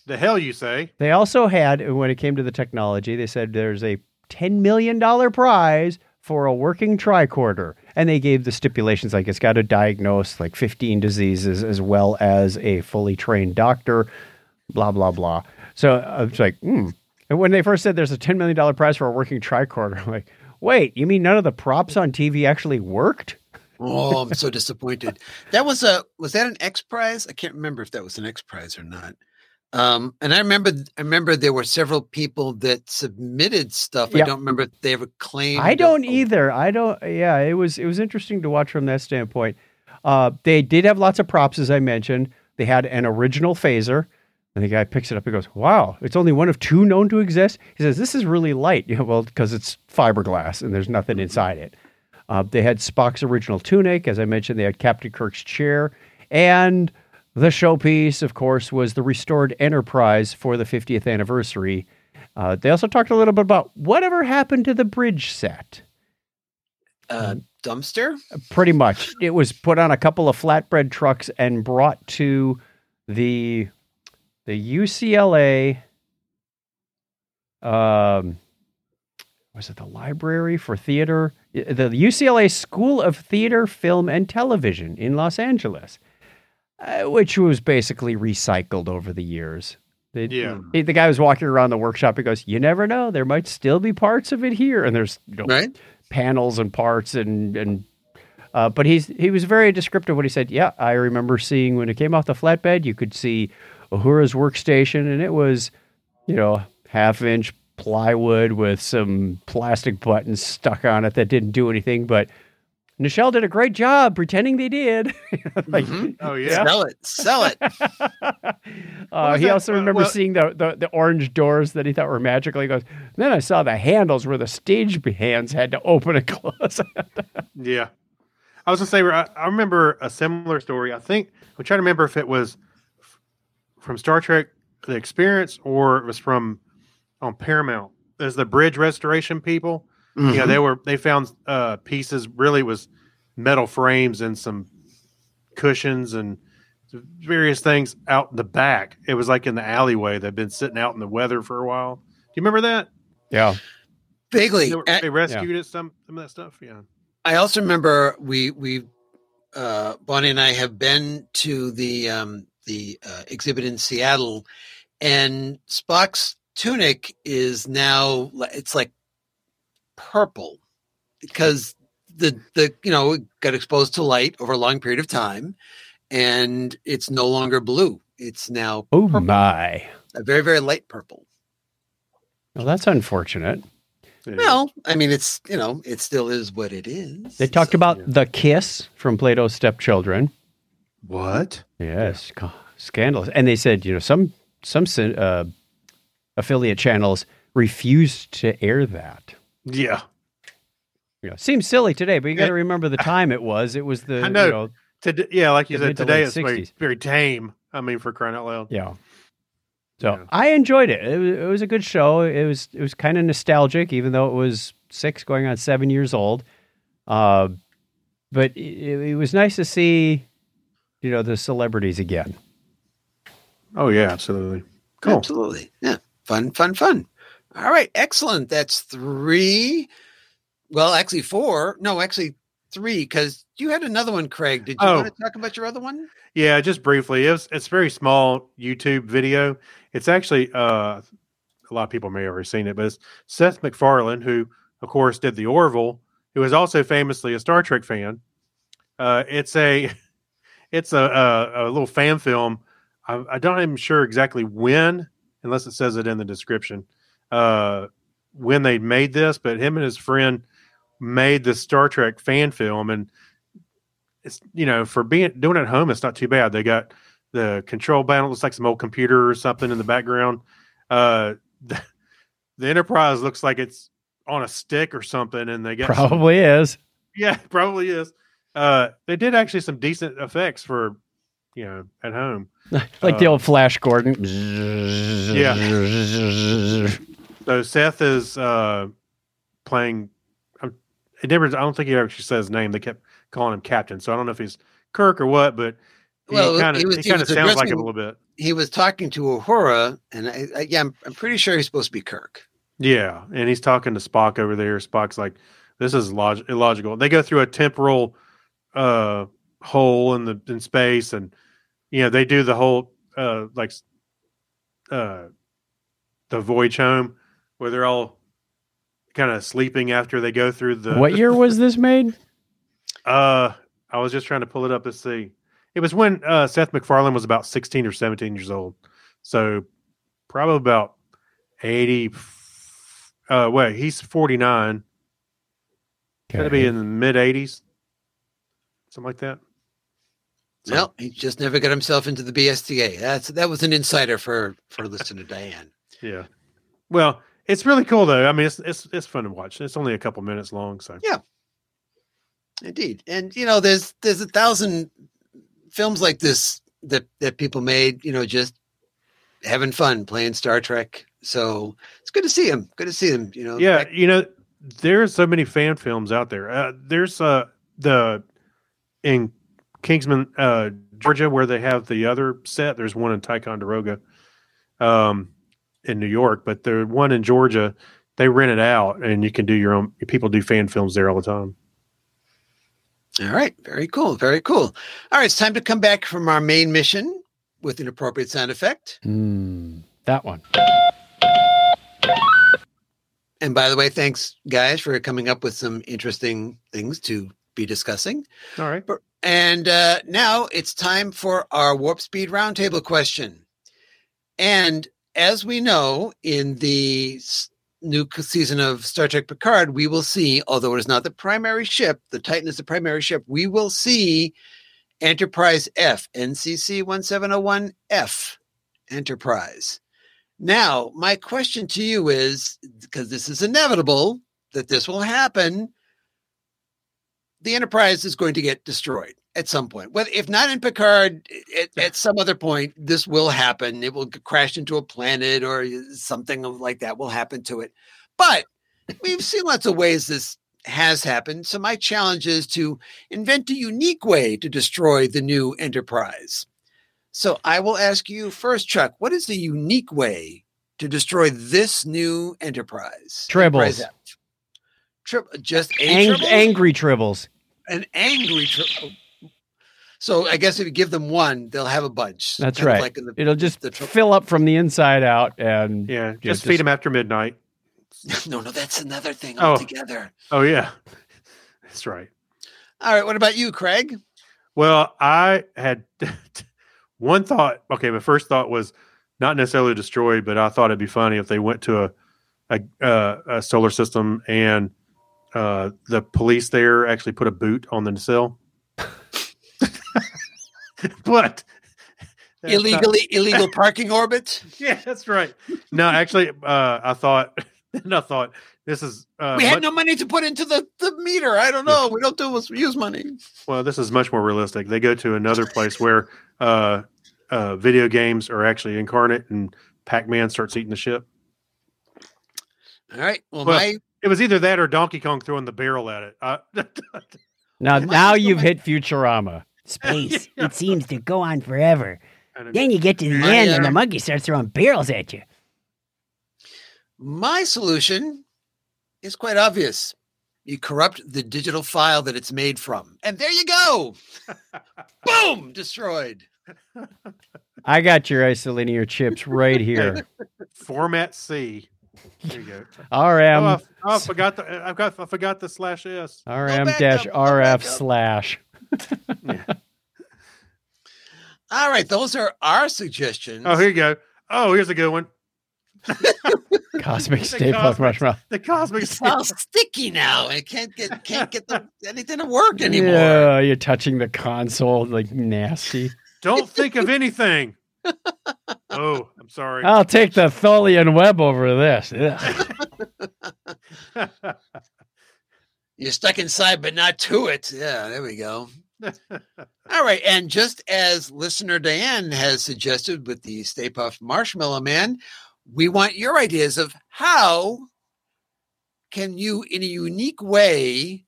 the hell you say? They also had, when it came to the technology, they said there's a $10 million prize for a working tricorder. And they gave the stipulations like it's got to diagnose like 15 diseases as well as a fully trained doctor, blah, blah, blah. So I was like, hmm. And when they first said there's a $10 million prize for a working tricorder, I'm like, wait, you mean none of the props on TV actually worked? Oh, I'm so disappointed. That was a was that an X Prize? I can't remember if that was an X Prize or not. Um, and I remember I remember there were several people that submitted stuff. I don't remember if they ever claimed. I don't a- either. I don't. Yeah, it was it was interesting to watch from that standpoint. Uh, they did have lots of props, as I mentioned. They had an original phaser, and the guy picks it up and goes, "Wow, it's only one of two known to exist." He says, "This is really light." Know, well, because it's fiberglass and there's nothing inside it. Uh, they had Spock's original tunic, as I mentioned. They had Captain Kirk's chair, and the showpiece, of course, was the restored Enterprise for the 50th anniversary. Uh, they also talked a little bit about whatever happened to the bridge set. uh, dumpster. Pretty much, it was put on a couple of flatbread trucks and brought to the the UCLA. Um, was it the library for theater? The UCLA School of Theater, Film, and Television in Los Angeles, uh, which was basically recycled over the years. They- Yeah. he- the guy was walking around the workshop. He goes, "You never know. There might still be parts of it here." And there's you know, Right. panels and parts and and. Uh, but he's he was very descriptive when he said, "Yeah, I remember seeing when it came off the flatbed, you could see Uhura's workstation, and it was, you know, half inch plywood with some plastic buttons stuck on it that didn't do anything, but." Nichelle did a great job pretending they did. like, Mhm. Oh yeah. Sell it. Sell it. uh, he that? also remembers well- seeing the, the, the orange doors that he thought were magical. He goes, then I saw the handles where the stage hands had to open and close. Yeah. I was gonna say I, I remember a similar story. I think I'm trying to remember if it was f- from Star Trek the experience or it was from on Paramount. There's the bridge restoration people. Mm-hmm. Yeah, they were they found uh pieces really was metal frames and some cushions and various things out in the back. It was like in the alleyway. They'd been sitting out in the weather for a while. Do you remember that? Yeah. Vaguely. They, were- And they rescued it. Some some of that stuff. Yeah. I also remember we we uh, Bonnie and I have been to the um, the uh, exhibit in Seattle, and Spock's tunic is now it's like purple because the the you know it got exposed to light over a long period of time, and it's no longer blue. It's now Oh purple, my. a very very light purple. Well, that's unfortunate. Well, I mean, it's you know, it still is what it is. They talked So- about the kiss from Plato's Stepchildren. What? Yes, ca- scandalous. And they said, you know, some some uh, affiliate channels refused to air that. Yeah. You know, seems silly today, but you got to remember the time it was. It was the I know. You know Today, yeah, like you said, today it's very, very tame. I mean, for crying out loud. yeah. So Yeah. I enjoyed it. It was, it was a good show. It was it was kind of nostalgic, even though it was six going on seven years old. Uh, but it, it was nice to see, you know, the celebrities again. Oh yeah, absolutely. Cool. Absolutely. Yeah. Fun, fun, fun. All right. Excellent. That's three. Well, actually, four. No, actually, three, because you had another one, Craig. Did you Oh. want to talk about your other one? Yeah, just briefly. It's it's a very small YouTube video. It's actually uh a lot of people may have already seen it, but it's Seth MacFarlane, who of course did the Orville, who is also famously a Star Trek fan. Uh it's a it's a a, a little fan film. I, I don't even sure exactly when, unless it says it in the description, uh when they made this, but him and his friend made the Star Trek fan film and it's you know for being doing it at home it's not too bad they got the control panel looks like some old computer or something in the background uh the, the enterprise looks like it's on a stick or something and they got some- Probably is. yeah probably is uh they did actually some decent effects for you know at home like the Uh, old Flash Gordon. Yeah. so seth is uh playing um, it never i don't think he actually says his name they kept calling him captain so i don't know if he's kirk or what but he Well, kind of he was- he he kind of sounds like him a little bit He was talking to Uhura, and I, I, yeah, I'm, I'm pretty sure he's supposed to be Kirk. Yeah, and he's talking to Spock over there. Spock's like, "This is log- illogical." They go through a temporal uh, hole in the in space, and you know they do the whole uh, like uh, the voyage home where they're all kind of sleeping after they go through the. what year was this made? Uh, I was just trying to pull it up to see. It was when uh, Seth MacFarlane was about sixteen or seventeen years old, so probably about eighty. Uh, wait, he's forty nine. Gotta be in the mid eighties, something like that. So- Well, he just never got himself into the BSTA. That's that was an insider for for listener Diane. Yeah. Well, it's really cool though. I mean, it's it's it's fun to watch. It's only a couple minutes long, so Yeah. Indeed, and you know, there's there's a thousand films like this that that people made. You know, just having fun playing Star Trek. So it's good to see him. Good to see him. You know, yeah. back- You know, there's so many fan films out there. Uh, there's uh the in Kingsland, uh, Georgia, where they have the other set. There's one in Ticonderoga, um, in New York, but the one in Georgia, they rent it out, and you can do your own. People do fan films there all the time. All right. Very cool. Very cool. All right. It's time to come back from our main mission with an appropriate sound effect. Hmm, that one. And by the way, thanks guys for coming up with some interesting things to be discussing. All right. And uh, now it's time for our Warp Speed Roundtable question. And as we know, in the new season of Star Trek Picard, we will see, although it is not the primary ship, the Titan is the primary ship, we will see Enterprise F, NCC 1701F Enterprise. Now, my question to you is because this is inevitable that this will happen, the Enterprise is going to get destroyed at some point. Well, if not in Picard, at, at some other point, this will happen. It will crash into a planet or uh, something of- like that will happen to it. But we've seen lots of ways this has happened. So my challenge is to invent a unique way to destroy the new Enterprise. So I will ask you first, Chuck, what is the unique way to destroy this new Enterprise? Enterprise Tribbles. F. Tri- just a Ang- tribble? angry tribbles. an angry tribble. So I guess if you give them one, they'll have a bunch. That's right. Like the, It'll just the tri- fill up from the inside out and Yeah, Yeah, just feed just- them after midnight. no, no, that's another thing Oh. altogether. Oh yeah, that's right. All right. What about you, Craig? Well, I had one thought. Okay, my first thought was not necessarily destroyed, but I thought it'd be funny if they went to a a, uh, a solar system and uh, the police there actually put a boot on the nacelle. but that's not- Illegally illegal parking orbit. yeah, that's right. No, actually, uh, I thought, and I thought this is uh, we had much- no money to put into the, the meter. I don't know. We don't do is use money. Well, this is much more realistic. They go to another place where uh, uh, video games are actually incarnate, and Pac-Man starts eating the ship. All right. Well, Well, my It was either that or Donkey Kong throwing the barrel at it. Uh, now now you've hit Futurama. Space. It seems to go on forever. and Then you get to the end and the monkey starts throwing barrels at you. my solution is quite obvious. You corrupt the digital file that it's made from, and there you go. Boom, destroyed. I got your isolinear chips right here. format C. There you go. RM oh, I, oh, I forgot the. I've got. I forgot the slash s. RM dash up, go back RF up. slash. All right, those are our suggestions. Oh, here you go. Oh, here's a good one. Cosmic The Stay Puft Marshmallow. The cosmic. it's all sticky now. It can't get can't get the, anything to work anymore. Yeah, you're touching the console like nasty. Don't think of anything. Oh, I'm sorry. I'll take the Tholian web over this. Ugh. You're stuck inside, but not to it. Yeah, there we go. All right. And just as listener Diane has suggested with the Stay Puft Marshmallow Man, we want your ideas of how can you, in a unique way,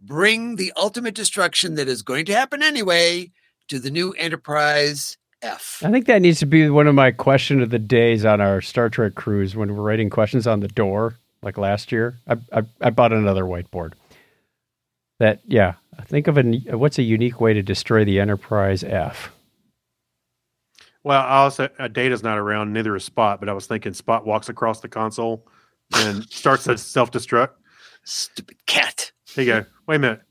bring the ultimate destruction that is going to happen anyway to the new Enterprise F. I think that needs to be one of my question of the days on our Star Trek cruise when we're writing questions on the door, like last year. I I, I bought another whiteboard. That yeah, think of a what's a unique way to destroy the Enterprise F. Well, I also uh, Data's not around, neither is Spot. But I was thinking Spot walks across the console and starts to self destruct. Stupid cat. Here you go. Wait a minute.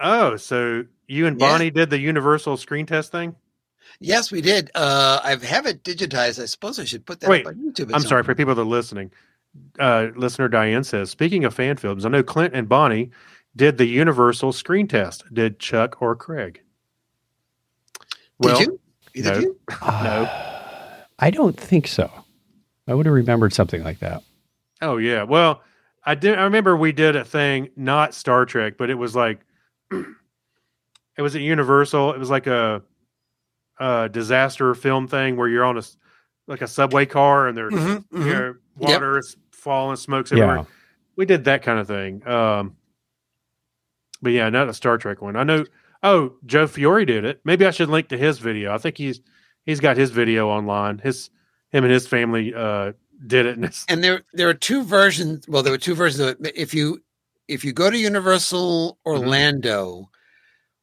Oh, so you and Yeah. Bonnie did the universal screen test thing? Yes, we did. Uh, I have it digitized. I suppose I should put that Wait, up on YouTube. I'm some sorry for people that are listening. Uh, listener Diane says, speaking of fan films, I know Clint and Bonnie did the universal screen test. Did Chuck or Craig? Well, Did you? Either no. of you? No, I don't think so. I would have remembered something like that. Oh yeah. Well, I did. I remember we did a thing, not Star Trek, but it was like it was at Universal. It was like a, a disaster film thing where you're on a s- like a subway car and there's Mhm, mhm. you know, water is falling, smokes everywhere. Yeah. We did that kind of thing. Um, but yeah, not a Star Trek one. I know. Oh, Joe Fiore did it. Maybe I should link to his video. I think he's he's got his video online. His him and his family uh, did it. And there there are two versions well there were two versions of it if you if you go to universal orlando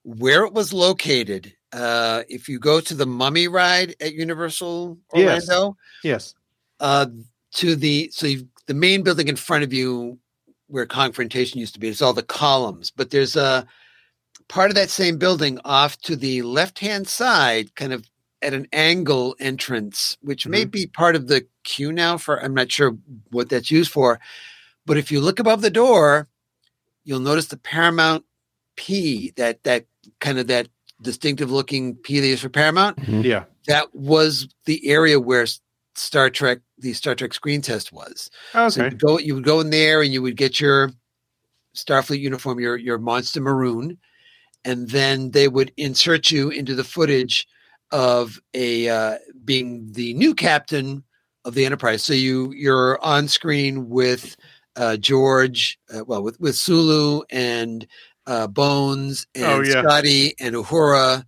where it was located uh if you go to the mummy ride at universal Yes. orlando yes. uh to the so you've the main building in front of you where confrontation used to be is all the columns but there's a part of that same building off to the left hand side kind of at an angle entrance which may be part of the queue now for i'm not sure what that's used for but if you look above the door you'll notice the paramount p that that kind of that distinctive looking p that is for paramount Yeah. that was the area where Star Trek, the Star Trek screen test was. So Okay. you go, you would go in there and you would get your Starfleet uniform, your your monster maroon, and then they would insert you into the footage of a uh, being the new captain of the Enterprise. So you you're on screen with uh, George, uh, well, with with Sulu and uh, Bones and Oh, yeah. Scotty and Uhura.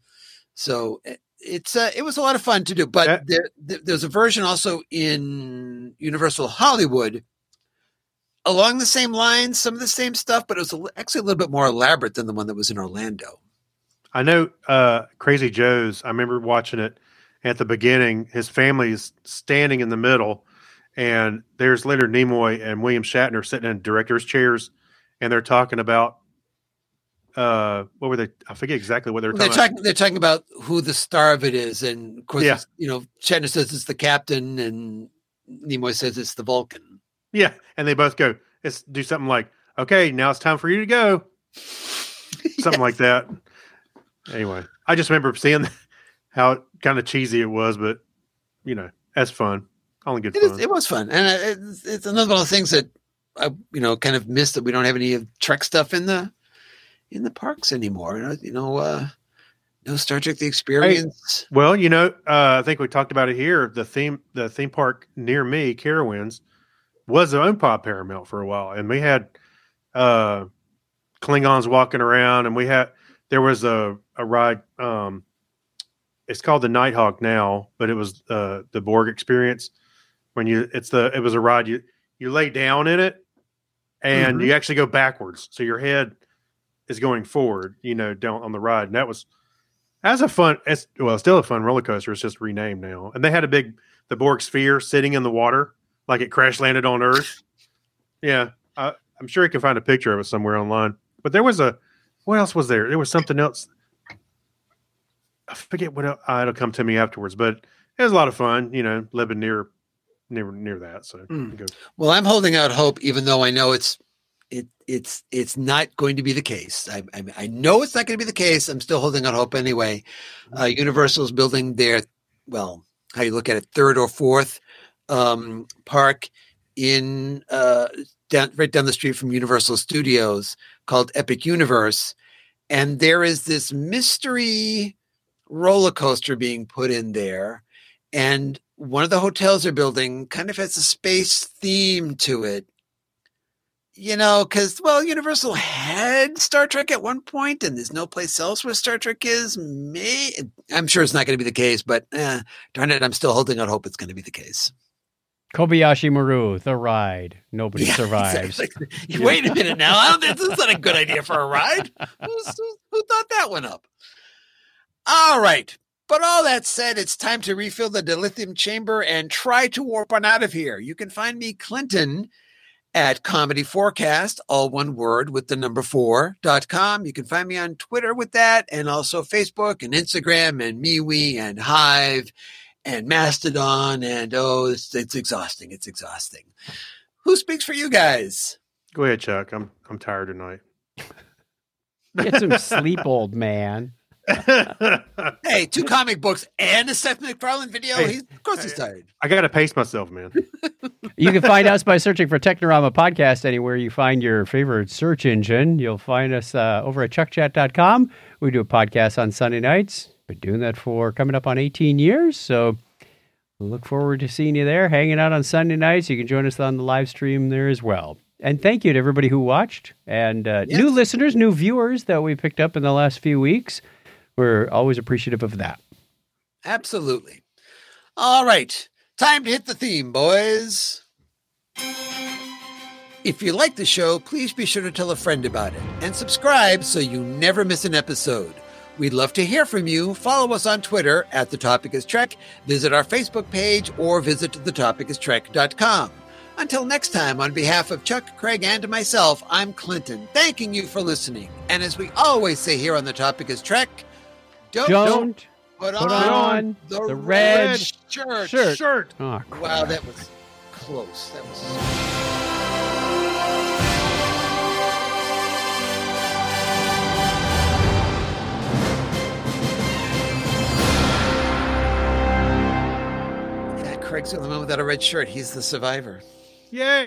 So it- it's uh, it was a lot of fun to do. But That- there, there, there's a version also in Universal Hollywood along the same lines, some of the same stuff, but it was actually a little bit more elaborate than the one that was in Orlando. I know uh, Crazy Joe's. I remember watching it at the beginning. His family is standing in the middle, and there's Leonard Nimoy and William Shatner sitting in directors' chairs, and they're talking about uh, what were they? I forget exactly what they were They're talking. talking. They're talking about who the star of it is, and of course, Yeah. you know, Shatner says it's the captain, and Nimoy says it's the Vulcan. Yeah, and they both go. Let's do something like, okay, now it's time for you to go. Something like that. Anyway, I just remember seeing how kind of cheesy it was, but you know, that's fun. Only good It, fun. is, it was fun, and uh, it's, it's another one of the things that I, you know, kind of missed that we don't have any of Trek stuff in the in the parks anymore. You know, uh, no Star Trek: The Experience. Well, you know, uh, I think we talked about it here. The theme, the theme park near me, Carowinds, was owned by Paramount for a while, and we had uh, Klingons walking around, and we had there was a a ride. Um, it's called the Nighthawk now, but it was uh, the Borg experience. When you, it's the it was a ride you you lay down in it, and Mhm. you actually go backwards, so your head is going forward. You know, down on the ride, and that was as a fun. as well, still a fun roller coaster. It's just renamed now, and they had a big the Borg sphere sitting in the water, like it crash landed on Earth. Yeah, I, I'm sure you can find a picture of it somewhere online. But there was a what else was there? There was something else. I forget what else, uh, it'll come to me afterwards, but it was a lot of fun. You know, living near near near that. So Mm. Well, I'm holding out hope, even though I know it's it it's it's not going to be the case. I I, I know it's not going to be the case. I'm still holding out hope anyway. Uh, Universal's building their well, how you look at it, third or fourth um, park in uh, down right down the street from Universal Studios called Epic Universe, and there is this mystery roller coaster being put in there, and one of the hotels they're building kind of has a space theme to it. You know, because well, Universal had Star Trek at one point, and there's no place else where Star Trek is. May I'm sure it's not going to be the case, but eh, darn it, I'm still holding out hope it's going to be the case. Kobayashi Maru, the ride. Nobody Yeah, survives. exactly. Wait a minute now. I don't think this is not a good idea for a ride. Who's, who, who thought that one up? All right. But all that said, it's time to refill the dilithium chamber and try to warp on out of here. You can find me, Clinton, at Comedy Forecast, all one word with the number four dot com. You can find me on Twitter with that and also Facebook and Instagram and MeWe and Hive and Mastodon. And oh, it's, it's exhausting. It's exhausting. Who speaks for you guys? go ahead, Chuck. I'm I'm tired tonight. Get some sleep, old man. Hey, two comic books and a Seth MacFarlane video. Hey, he's, of course, he's tired. I got to pace myself, man. You can find us by searching for Technorama Podcast anywhere you find your favorite search engine. You'll find us uh, over at chuckchat.com. We do a podcast on Sunday nights. Been doing that for coming up on 18 years. So look forward to seeing you there, hanging out on Sunday nights. You can join us on the live stream there as well. And thank you to everybody who watched and uh, Yes. new listeners, new viewers that we picked up in the last few weeks. We're always appreciative of that. Absolutely. All right. Time to hit the theme, boys. If you like the show, please be sure to tell a friend about it and subscribe so you never miss an episode. We'd love to hear from you. Follow us on Twitter at The Topic is Trek, visit our Facebook page, or visit thetopicistrek.com. Until next time, on behalf of Chuck, Craig, and myself, I'm Clinton, thanking you for listening. And as we always say here on The Topic is Trek, don't, Don't put, put on, on the, the red, red shirt. shirt. Shirt. Oh, Wow, that was close. That was. Yeah, Craig's the only one without a red shirt. He's the survivor. Yay.